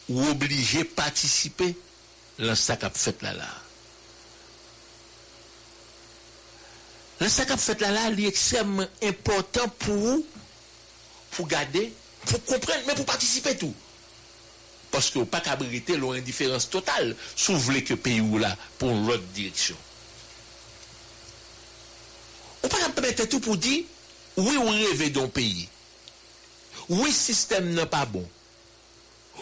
ou obligé participer dans ce qu'a fait là là. Le ce qu'a fait là là, est extrêmement important pour vous, pour garder, pour comprendre, mais pour participer tout. Parce que pas qu'à briter l'indifférence totale, si vous voulez que pays ou là pour l'autre direction. On peut pas permettre tout pour dire, oui, on rêve d'un pays. Oui, système n'est pas bon.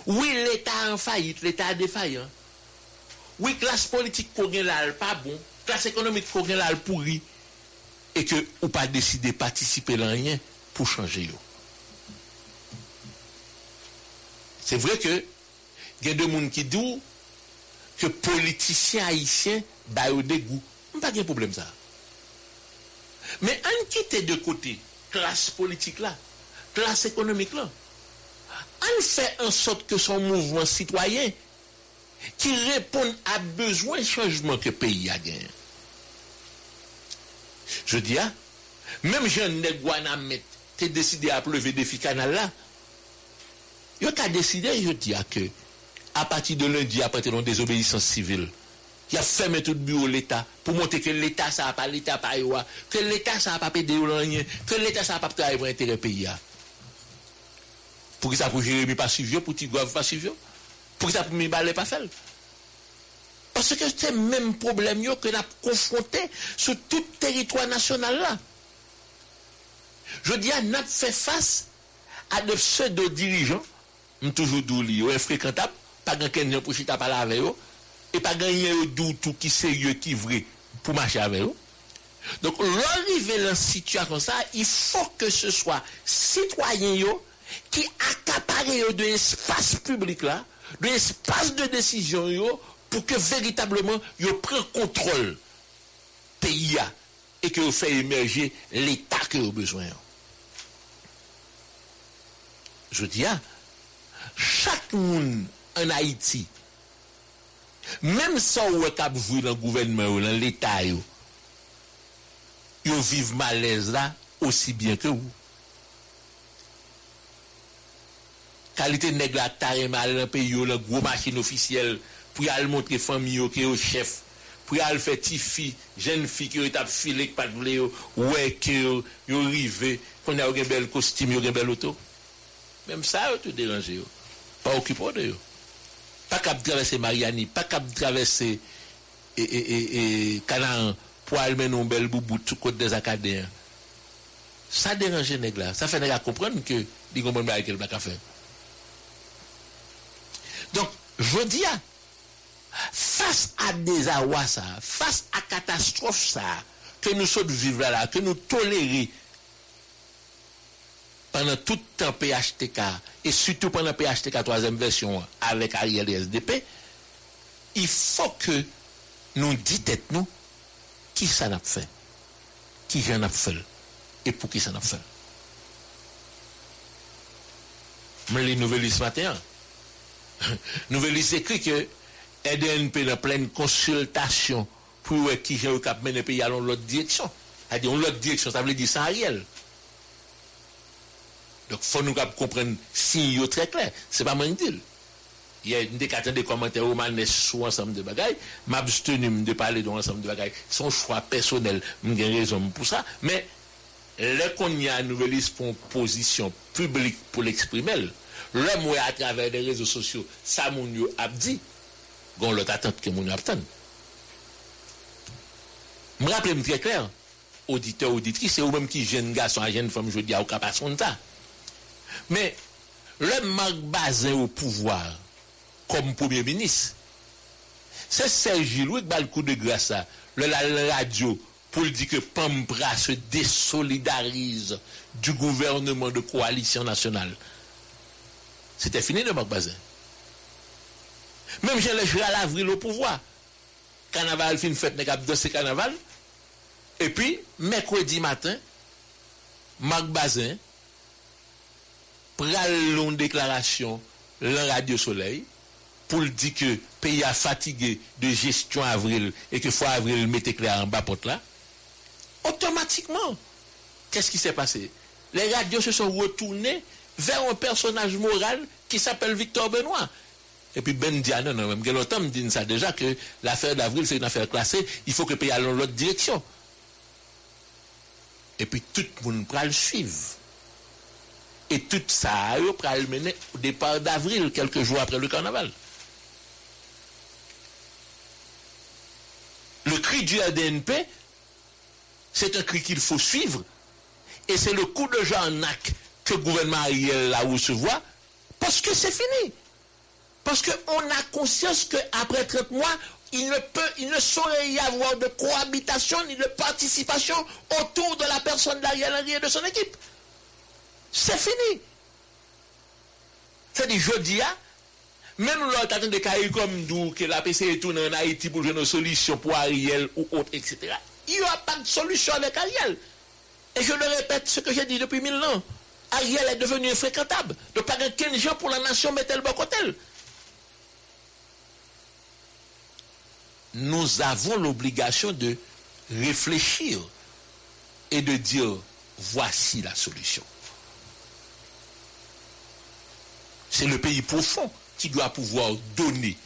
Oui, l'État en faillite, l'État défaillant. Oui, classe politique qu'on là, pas bon. Classe économique qu'on là, pourri. Et que ou pas décider de participer à rien pour changer. C'est vrai que il y a des gens qui disent que politiciens haïtiens bah au dégoût. Pas de problème ça. Mais en quitte de côté classe politique là, classe économique là, on fait en sorte que son mouvement citoyen qui répond à besoin de changement que le pays a gagné. Je dis, ah, même Jean Negouanamet, tu décidé à lever défi canal là, il a décidé, je dis, ah, que à partir de lundi, après une désobéissance civile, il a fermé tout le bureau de l'État pour montrer que l'État, ça n'a pas, l'État pas, que l'État, ça n'a pas pédé que l'État, ça n'a pas travaillé pour l'intérêt pays. Pour que ça pour Jérémy pas suivre, pour Tigouave pas suivre, pour que ça pour Mibalé pas faire. Parce que c'est le même problème que nous confronté sur tout territoire national. Je dis, nous fait face à de pseudo-dirigeants, toujours d'ouli, infréquentables, pas quelqu'un pour chita parler avec eux, et pas gagner d'où tout qui sérieux, qui vrai, pour marcher avec eux. Donc, l'arrivée dans une situation ça, il faut que ce soit citoyen qui accaparent de l'espace public là, de l'espace de décision yo, pour que véritablement yo prend contrôle pays et que vous fait émerger l'État que vous avez besoin. Je dis, ah, chaque monde en Haïti, Mem sa ou wè kap vwi lan gouvenmen ou lan l'Etat yo, yo viv malez la osi bien ke ou. Kalite neg la tare mal lan pe yo lan gwo machin ofisyel pou yal montre fami yo ke yo chef, pou yal fe ti fi, jen fi ki yo tap filek pat vle yo, wè ke yo, yo rive, kon ya yo gen bel kostim, yo gen bel oto. Mem sa yo te deranje yo, pa okipo de yo. Pas cap traverser Mariani, pas cap traverser et, et, et, pour aller mener un bel boubou tout côté des acadéens. Ça dérange les là. Ça fait les comprendre que les comprennent pas quel black à faire. Donc, je dis, face à des awas face à catastrophe ça, que nous sommes vivre là, que nous tolérons pendant tout le temps PHTK, et surtout pendant PHTK troisième version avec Ariel et SDP, il faut que nous disions nous qui ça n'a fait, qui j'en a fait, et pour qui ça n'a fait? Mais les nouvelles ce matin, (laughs) nouvelles écrit que EDNP dans pleine consultation pour qui j'ai cap mener le pays à l'autre direction. C'est-à-dire l'autre direction, ça veut dire sans Ariel. Donc, il faut nous comprendre si très clair. Ce n'est pas moi qui dis. Il y a une décatère de commentaires romanesques sur ensemble de bagailles. M'abstenir de parler d'un ensemble de bagailles. Son choix personnel, j'ai raison pour ça. Mais, là qu'on y a une nouvelle position publique pour l'exprimer, moi, à travers les réseaux sociaux, ça, mon a dit, qu'on l'autre attente que mon attend. Me rappelle très clair, auditeur, auditrice, c'est ou-même qui jeune garçon, jeune femme, je dis, à son temps. Mais le Marc Bazin au pouvoir comme Premier ministre, c'est Serge Gilou qui le coup de grâce à la radio pour dire que Pampra se désolidarise du gouvernement de coalition nationale. C'était fini de Marc Bazin. Même le à l'avril au pouvoir. Carnaval fin fête de ce carnaval. Et puis, mercredi matin, Marc Bazin pral une déclaration la Radio Soleil pour dire que le pays a fatigué de gestion avril et que faut avril mette clair en bas porte là, automatiquement, qu'est-ce qui s'est passé? Les radios se sont retournés vers un personnage moral qui s'appelle Victor Benoît. Et puis Ben dit, ah non, non, même longtemps me dit ça déjà que l'affaire d'avril c'est une affaire classée, il faut que le pays aille dans l'autre direction. Et puis tout le monde le suivre. Et tout ça a eu le mener au départ d'avril, quelques jours après le carnaval. Le cri du ADNP, c'est un cri qu'il faut suivre. Et c'est le coup de Jean-Nac que le gouvernement Ariel a recevoir parce que c'est fini. Parce qu'on a conscience qu'après 30 mois, il ne peut, il ne saurait y avoir de cohabitation ni de participation autour de la personne d'Ariel Henry et de son équipe. C'est fini. C'est-à-dire, je dis, même l'autre attend de cahiers comme nous, que la PC est tournée en Haïti pour une solution pour Ariel ou autre, etc. Il n'y a pas de solution avec Ariel. Et je le répète ce que j'ai dit depuis mille ans. Ariel est devenu infréquentable. De pas qu'un gens pour la nation met le bon côté. Nous avons l'obligation de réfléchir et de dire voici la solution. C'est le pays profond qui doit pouvoir donner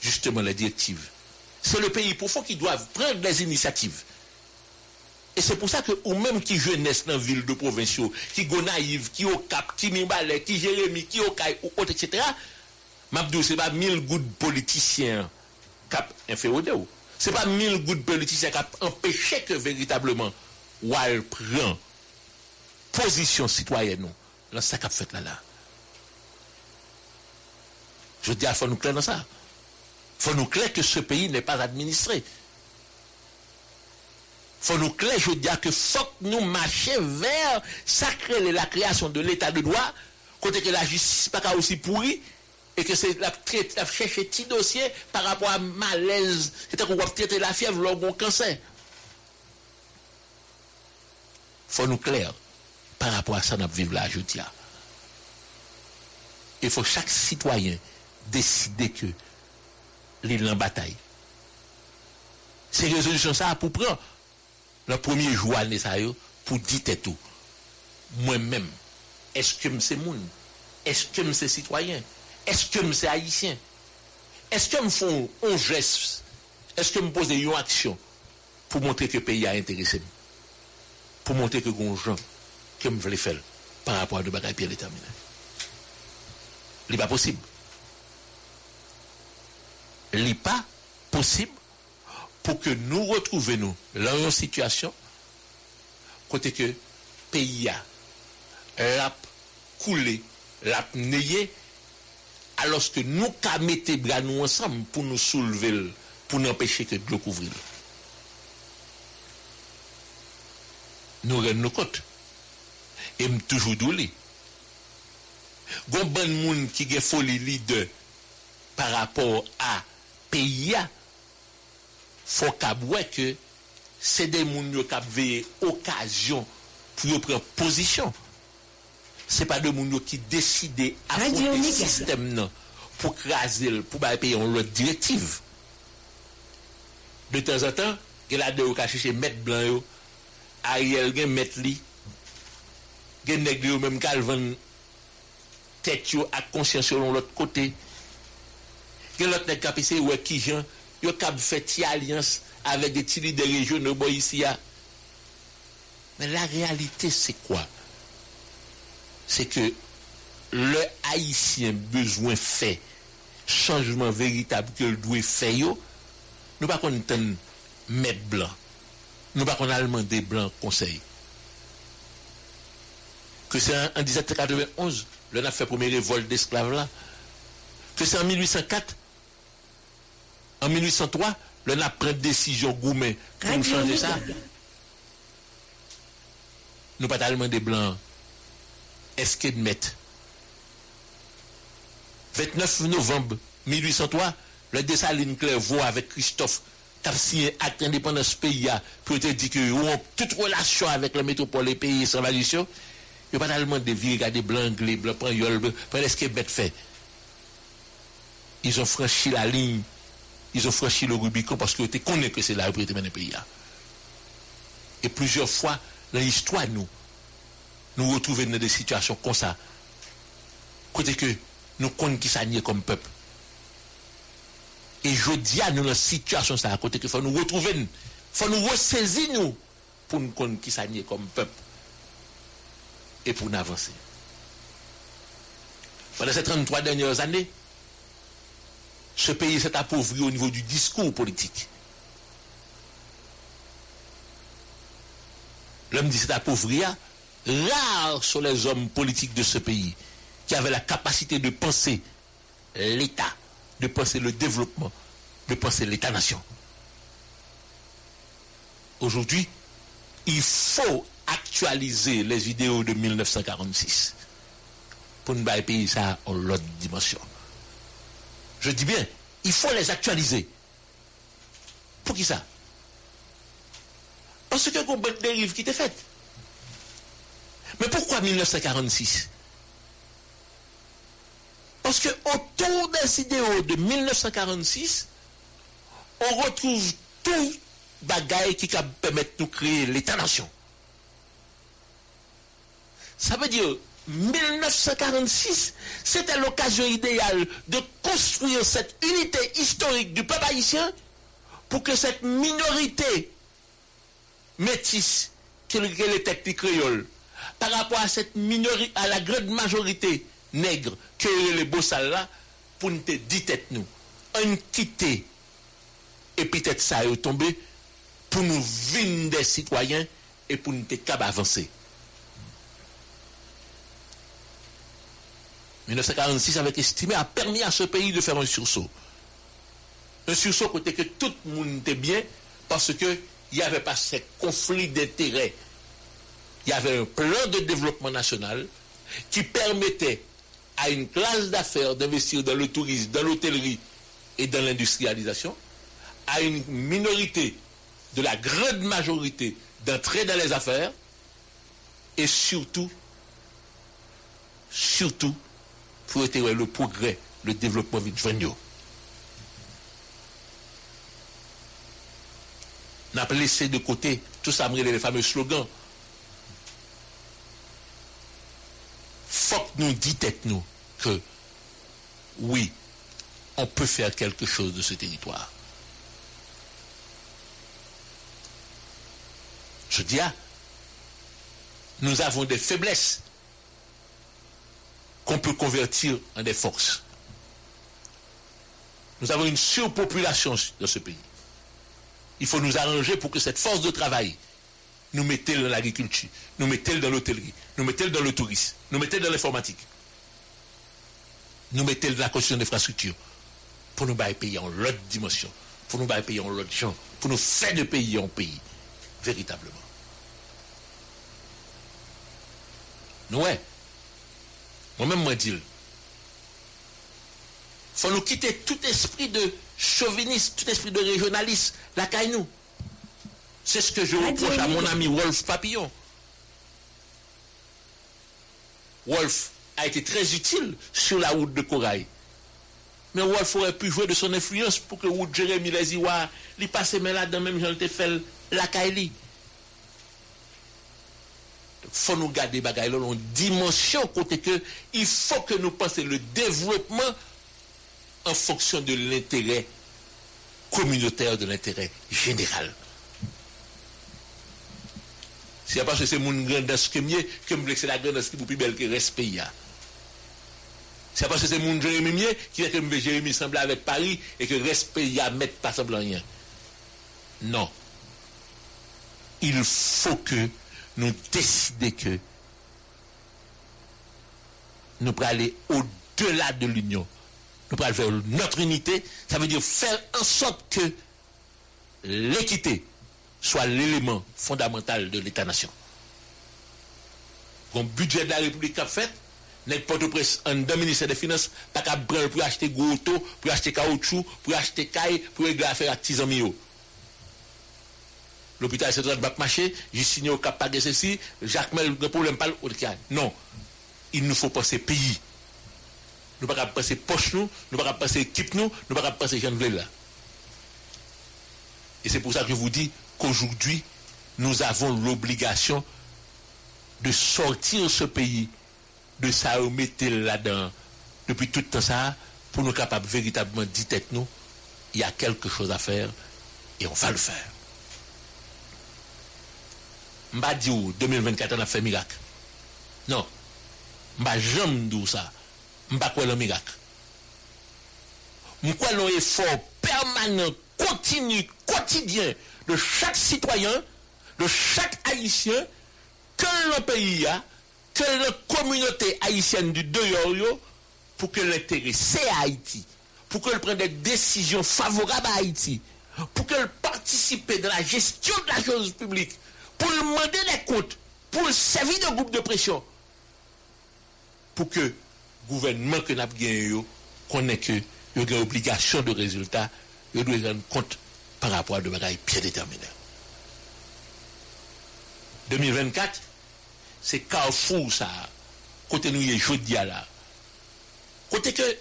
justement la directive. C'est le pays profond qui doit prendre des initiatives. Et c'est pour ça que ou même qui jeunesse dans ville de provinciaux, qui go naïve, qui au cap, qui Mimbalé, qui Jérémy, qui au Caille, ou autre, etc. Mabdou, c'est pas mille gouttes politiciens cap inféodé ou. C'est pas mille gouttes politiciens qui empêché que véritablement Wal prend position citoyenne dans ça qu'a fait là là. Je dis, il faut nous clair dans ça. Il faut nous clair que ce pays n'est pas administré. Il faut nous clair, je dis que faut que nous marchions vers sacrer la création de l'état de droit, côté que la justice n'est pas aussi pourrie, et que c'est la, la petit dossier par rapport à malaise, c'est qu'on va traiter la fièvre, le cancer. faut nous clair par rapport à ça, nous vivons là, je dis. Il faut chaque citoyen décider que l'île en bataille. C'est résolution ça pour prendre le premier jour année ça pour dire tout. Moi-même, est-ce que c'est moun? Est-ce que c'est citoyen? Est-ce que c'est haïtien? Est-ce que me font un geste? Est-ce que me pose une action pour montrer que le pays a intéressé? Pour montrer que les gens que me voulais faire par rapport à de bagages bien déterminés. Ce n'est pas possible. N'est pas possible pour que nous retrouvions dans une situation côté que pays a coulé, l'a neyé, alors que nous qu'à mettre bras nous ensemble pour nous soulever, pour nous empêcher que de couvrir. Nous rendons nos compte. Et toujours doulé. Gon bon moun qui gen folie leader par rapport à pays faut que c'est des moun yo k'ap veillé occasion pour yo prendre position. C'est pas de moun yo qui décide à le système non pour craser pour ba payer l'autre directive. De temps en temps, il y a deux qui chercher mettre blanc yo, Ariel gen mettre li gen nèg yo même calvin tête yo à conscience sur l'autre côté gen l'autre nèg cap essayer ouais qui gens yo cap fait alliance avec des petits leaders régionaux boy ici mais la réalité c'est quoi c'est que le haïtien besoin fait changement véritable que le doit faire nous pas qu'on mettre blanc nous pas qu'on allemand des blancs conseil que c'est en 1791, l'on a fait premier révolte d'esclaves là, que c'est en 1804, en 1803, l'on a pris décision gourmet pour changer ça. Nous pas tellement des blancs. Est-ce qu'ils mettent 29 novembre 1803, le Dessaline Clairvaux avec Christophe a signé acte indépendance pays pour te dire que ont toute relation avec la métropole et pays sans validation. Il n'y a pas tellement de vies, des blancs, les blancs, prendre ce que fait. Ils ont franchi la ligne, ils ont franchi le Rubicon parce que tu connais que c'est pour mener le pays. Et plusieurs fois, dans l'histoire, nous, nous retrouvons dans des situations comme ça. Côté que nous connaissons qui comme peuple. Et je dis à nous dans situation ça, à côté qu'il faut nous retrouver, il faut nous ressaisir nous pour nous connaître qui comme peuple et pour nous avancer. Pendant ces 33 dernières années, ce pays s'est appauvri au niveau du discours politique. L'homme dit s'est appauvri, rares sont les hommes politiques de ce pays qui avaient la capacité de penser l'État, de penser le développement, de penser l'État-nation. Aujourd'hui, il faut actualiser les vidéos de 1946 pour nous payer ça en l'autre dimension. Je dis bien, il faut les actualiser. Pour qui ça? Parce que une bonne dérive qui était faite. Mais pourquoi 1946 Parce que autour des idéaux de 1946, on retrouve tout bagaille qui permet de créer l'État-nation. Ça veut dire 1946, c'était l'occasion idéale de construire cette unité historique du peuple haïtien pour que cette minorité métis, que le- que les techniques créoles, par rapport à cette à la grande majorité nègre que les beaux là, pour nous dire tête nous, on quitter et peut-être ça est tombé pour nous vivre des citoyens et pour nous te cap avancer. 1946 avait estimé a permis à ce pays de faire un sursaut. Un sursaut côté que tout le monde était bien parce que il n'y avait pas ces conflits d'intérêts. Il y avait un plan de développement national qui permettait à une classe d'affaires d'investir dans le tourisme, dans l'hôtellerie et dans l'industrialisation, à une minorité de la grande majorité d'entrer dans les affaires et surtout, surtout, pour être le progrès, le développement vite n'a pas laissé de côté tout ça, les fameux slogans. Faut que nous dites nous que oui, on peut faire quelque chose de ce territoire. Je dis, ah, nous avons des faiblesses qu'on peut convertir en des forces. Nous avons une surpopulation dans ce pays. Il faut nous arranger pour que cette force de travail nous mette dans l'agriculture, nous mette dans l'hôtellerie, nous mette dans le tourisme, nous mette dans l'informatique, nous mette dans la construction d'infrastructures, pour nous pays en l'autre dimension, pour nous pays en l'autre champ, pour nous faire de pays en pays, véritablement. Nous, ouais, moi-même, moi, dis faut nous quitter tout esprit de chauvinisme, tout esprit de régionalisme, la caille nous. C'est ce que je reproche à mon ami Wolf Papillon. Wolf a été très utile sur la route de Corail. Mais Wolf aurait pu jouer de son influence pour que route Jérémy les Iwa, lui passe mais là dans même Jean fait la caille. Faut nous garder bagaille là en dimension côté que il faut que nous pensions le développement en fonction de l'intérêt communautaire, de l'intérêt général. C'est parce que c'est mon grandesse que mieux que me c'est la grandesse qui est plus belle que respect. C'est parce que c'est mon Jérémy mieux qui fait que me Jérémy semble avec Paris et que respect y a pas semble rien. Non. Il faut que nous décidions que nous pourrons aller au-delà de l'union. Nous pourrons faire notre unité. Ça veut dire faire en sorte que l'équité soit l'élément fondamental de l'État-nation. Le budget de la République a fait, n'importe presse en deux ministère des Finances, pas qu'à prendre pour acheter gros pour acheter caoutchouc, pour acheter caille, pour régler l'affaire à 10 ans. L'hôpital c'est de bac marché, j'ai signé au cap de ceci, Jacques Mel, le problème pas Non. Il nous faut penser pays. Nous ne pouvons pas penser poche nous, nous ne pouvons pas penser équipe nous, nous ne pouvons pas penser Jean là. Et c'est pour ça que je vous dis qu'aujourd'hui, nous avons l'obligation de sortir ce pays de ça remettre là-dedans depuis tout le temps ça pour nous capables véritablement dire tête nous, il y a quelque chose à faire et on va le faire. M'a dit 2024 on a fait miracle. Non. M'a jamais dit ça? M'a quoi le miracle? M'a quoi effort permanent, continu, quotidien de chaque citoyen, de chaque haïtien, que le pays a, que la communauté haïtienne du dehors, pour que l'intérêt c'est Haïti, pour qu'elle prenne des décisions favorables à Haïti, pour qu'elle participe dans la gestion de la chose publique, pour demander des comptes, pour servir de groupe de pression, pour que le gouvernement que nous avons gagné, connaisse que a une obligation de résultat, il doit rendre compte par rapport à des bagailles bien déterminés. 2024, c'est carrefour ça, côté nous est jeudi là. Côté que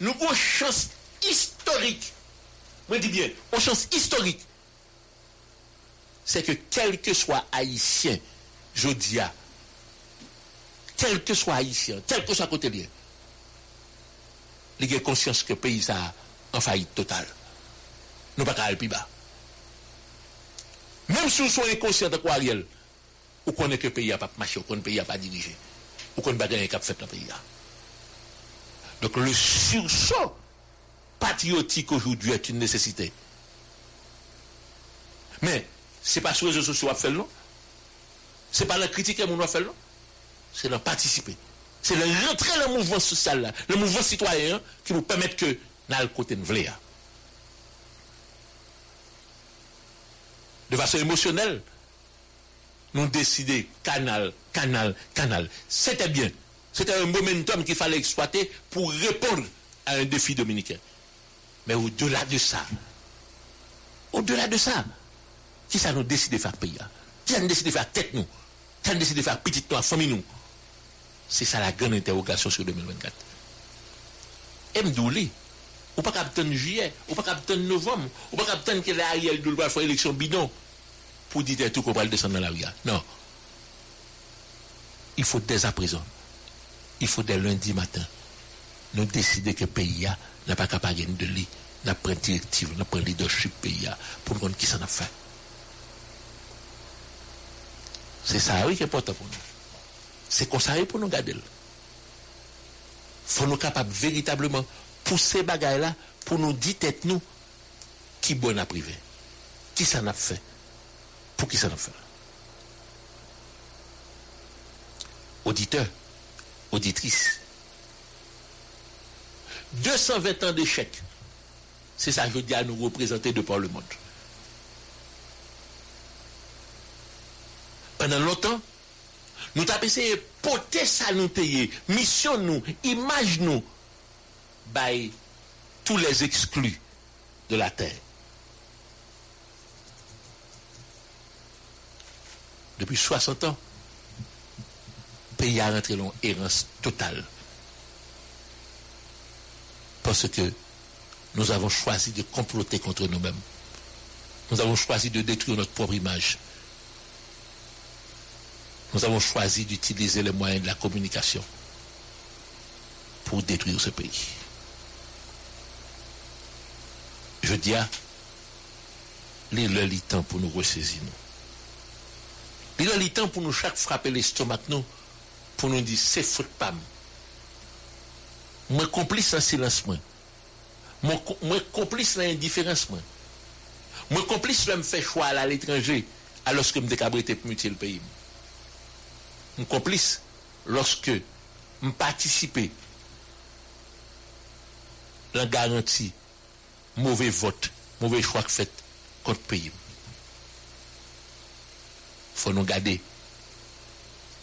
nous avons une chance historique, je dis bien, une chance historique, c'est que quel que soit haïtien, je dis à, quel que soit haïtien, quel que soit côté bien, il a conscience que le pays a en faillite totale. Nous pas aller plus bas. Même si vous soyez inconscient de quoi Ariel, vous connaissez que le pays n'a pas marché, vous connaissez que le pays n'a pas dirigé. Vous connaissez pas gagner cap fait dans le pays. Donc le sursaut patriotique aujourd'hui est une nécessité. Mais ce n'est pas sur les réseaux sociaux à faire, non? Ce n'est pas la critique que nous faire, non? C'est de participer. C'est de rentrer dans le mouvement social, le mouvement citoyen, qui nous permet que nous le côté de. De façon émotionnelle, nous décider canal, canal, canal. C'était bien. C'était un momentum qu'il fallait exploiter pour répondre à un défi dominicain. Mais au-delà de ça, au-delà de ça, qui ça nous décide de faire pays Qui ça nous décide de faire tête nous? Qui ça nous décide de faire petite nous, famille nous? C'est ça la grande interrogation sur 2024. Et m'douli, ou pas capitaine juillet, ou pas capitaine novembre, ou pas capitaine que l'Ariel doit faire élection bidon pour dire tout qu'on va le descendre dans la rue. Non. Il faut dès à présent, il faut dès lundi matin, nous décider que le pays n'a pas capable de lit, n'a pas directive, n'a pas leadership pays pour nous qui s'en a fait. C'est ça oui qui est important pour nous. C'est comme ça pour nous garder. Il faut nous capables véritablement pousser bagaille là pour nous dire tête nous qui bon à privé. Qui s'en a fait? Pour qui s'en a fait? Auditeurs, auditrices, 220 ans d'échec, c'est ça que je dis à nous représenter de par le monde. Pendant longtemps, nous avons essayé de porter ça nous mission nous, image nous, by tous les exclus de la terre. Depuis 60 ans, le pays a rentré dans errance totale. Parce que nous avons choisi de comploter contre nous-mêmes. Nous avons choisi de détruire notre propre image. Nous avons choisi d'utiliser les moyens de la communication pour détruire ce pays. Je dis à les le temps pour nous ressaisir nous. Le temps pour nous chaque frapper l'estomac nous pour nous dire c'est faute pas moi complice en silence moi moi complice dans l'indifférence moi moi complice de me faire choix à l'étranger alors que me décabrité pour muter le pays un complice lorsque je participe la garantie mauvais vote, mauvais choix fait contre pays. faut nous garder.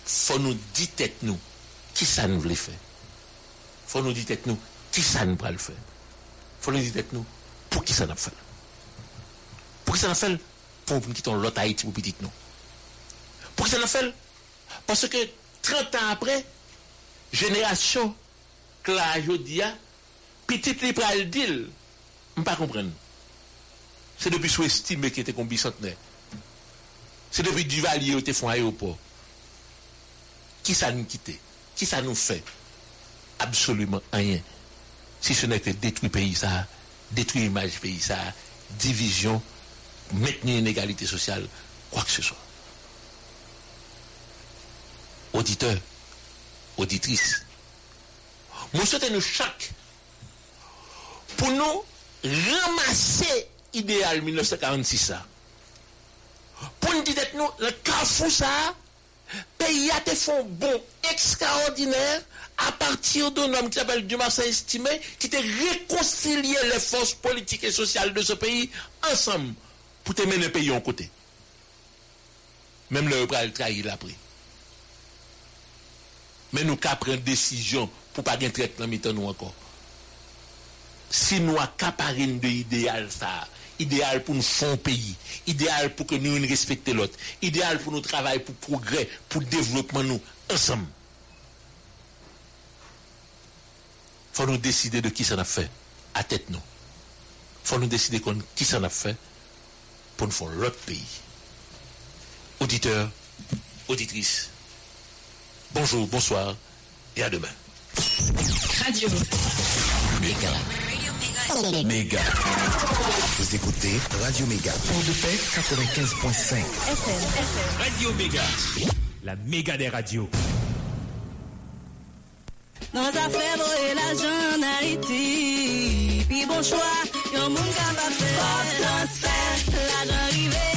faut nous dire nous qui ça nous voulait faire? faut nous dire nous qui ça nous va le faire? faut nous dire nous pour qui ça nous fait? Pour qui ça nous fait? Pour nous quitter l'autre Haïti pour petit nous. Pour qui ça nous fait? Parce que 30 ans après, génération que la jodia, petit li pral dil, je ne pas comprendre. C'est depuis sous-estimé qui était comme bicentenaire. C'est depuis Duvalier qui était font aéroport. Qui ça nous quitte? Qui ça nous fait? Absolument rien. Si ce n'est que détruire pays, détruire l'image pays, division, maintenir une sociale, quoi que ce soit auditeurs, auditrices, nous souhaitons chaque pour nous ramasser l'idéal 1946 Pour nous dire que nous, le carrefour ça, pays a fait bon extraordinaire à partir d'un homme qui s'appelle Dumas estimé, qui a réconcilié les forces politiques et sociales de ce pays ensemble pour te mener le pays en côté. Même le bras trahi l'a pris mais nous qu'à prendre décision pour pas gagner traite dans mi nous encore. Si nous accaparons de idéal ça, idéal pour nous fond pays, idéal pour que nous respections l'autre, idéal pour nous travailler pour progrès, pour développement nous ensemble. faut nous décider de qui ça a fait à tête nous. faut nous décider de qui ça a fait pour nous faire l'autre pays. Auditeurs, auditrices, Bonjour, bonsoir et à demain. Radio Méga. Méga. Vous écoutez Radio Méga. Pour de paix, 95.5. Radio Méga. La méga des radios. Dans affaires et l'argent en Haïti, puis bon choix, yon moun capable faire. Corp transfert, l'argent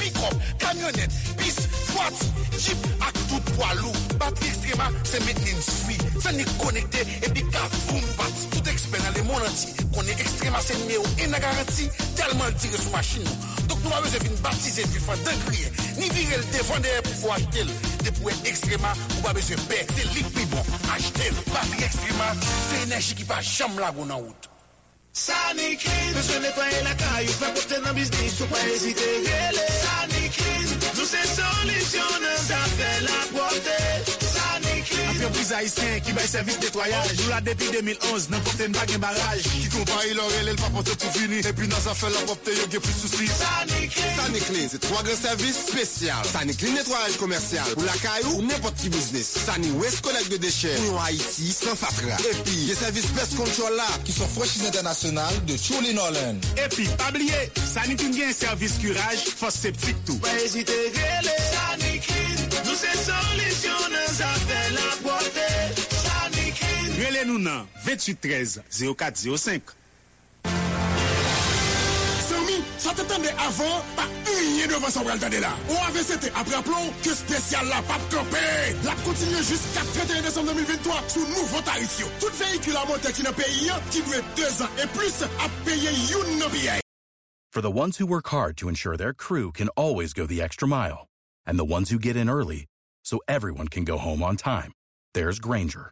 pikop, kamyonet, bis, fwati, jip ak tout walou. Batri ekstrema se metnen swi, se ni konekte epi ka voun pati. Tout eksper nan le moun anti, konen ekstrema se nme ou ena garanti, telman tire sou machin nou. Dok nou avè se vin batize vi fwa de kriye, ni virel defande pou fwa achete l. De pou e ekstrema, ou ba beze pe, se lik pi bon, achete l. Batri ekstrema, se enerji ki pa jam la goun an wout. Sa ni kri, bezwen netoye la kayo, fè pote nan biznis, sou pa ezite, gele sa. Sanikrin, nous c'est solution, nous Entreprise haïtien qui baille service nettoyage. Nous là depuis 2011, n'importe une bague barrage. Qui compagnie l'oreille, elle pas porter pour finir. Et puis dans sa fait la porte, il y a plus de soucis. Saniclean, c'est trois grands services spéciaux. Saniclean nettoyage commercial pour la caillou ou n'importe qui business. Sani West collecte de déchets pour Haïti sans fatra. Et puis, les services Pest Control là qui sont franchise internationale de Chuli Nolan. Et puis, pas oublier, vient un service curage, fosse septique tout. Pas hésiter, rele. Sanikrin, nous c'est solution, nous affaires la. Sanikrin. Relais nous nan 28 13 0405. Sami, ça t'attendait avant, pas rien devant ça, on va le là. On avait c'était après appelons que spécial la pape campé. La continue jusqu'à 31 décembre 2023 sous nouveau tarif. yo. Tout véhicule à moteur qui n'a payé, qui doit deux ans et plus, à payer une no billet. For the ones who work hard to ensure their crew can always go the extra mile, and the ones who get in early so everyone can go home on time, there's Granger,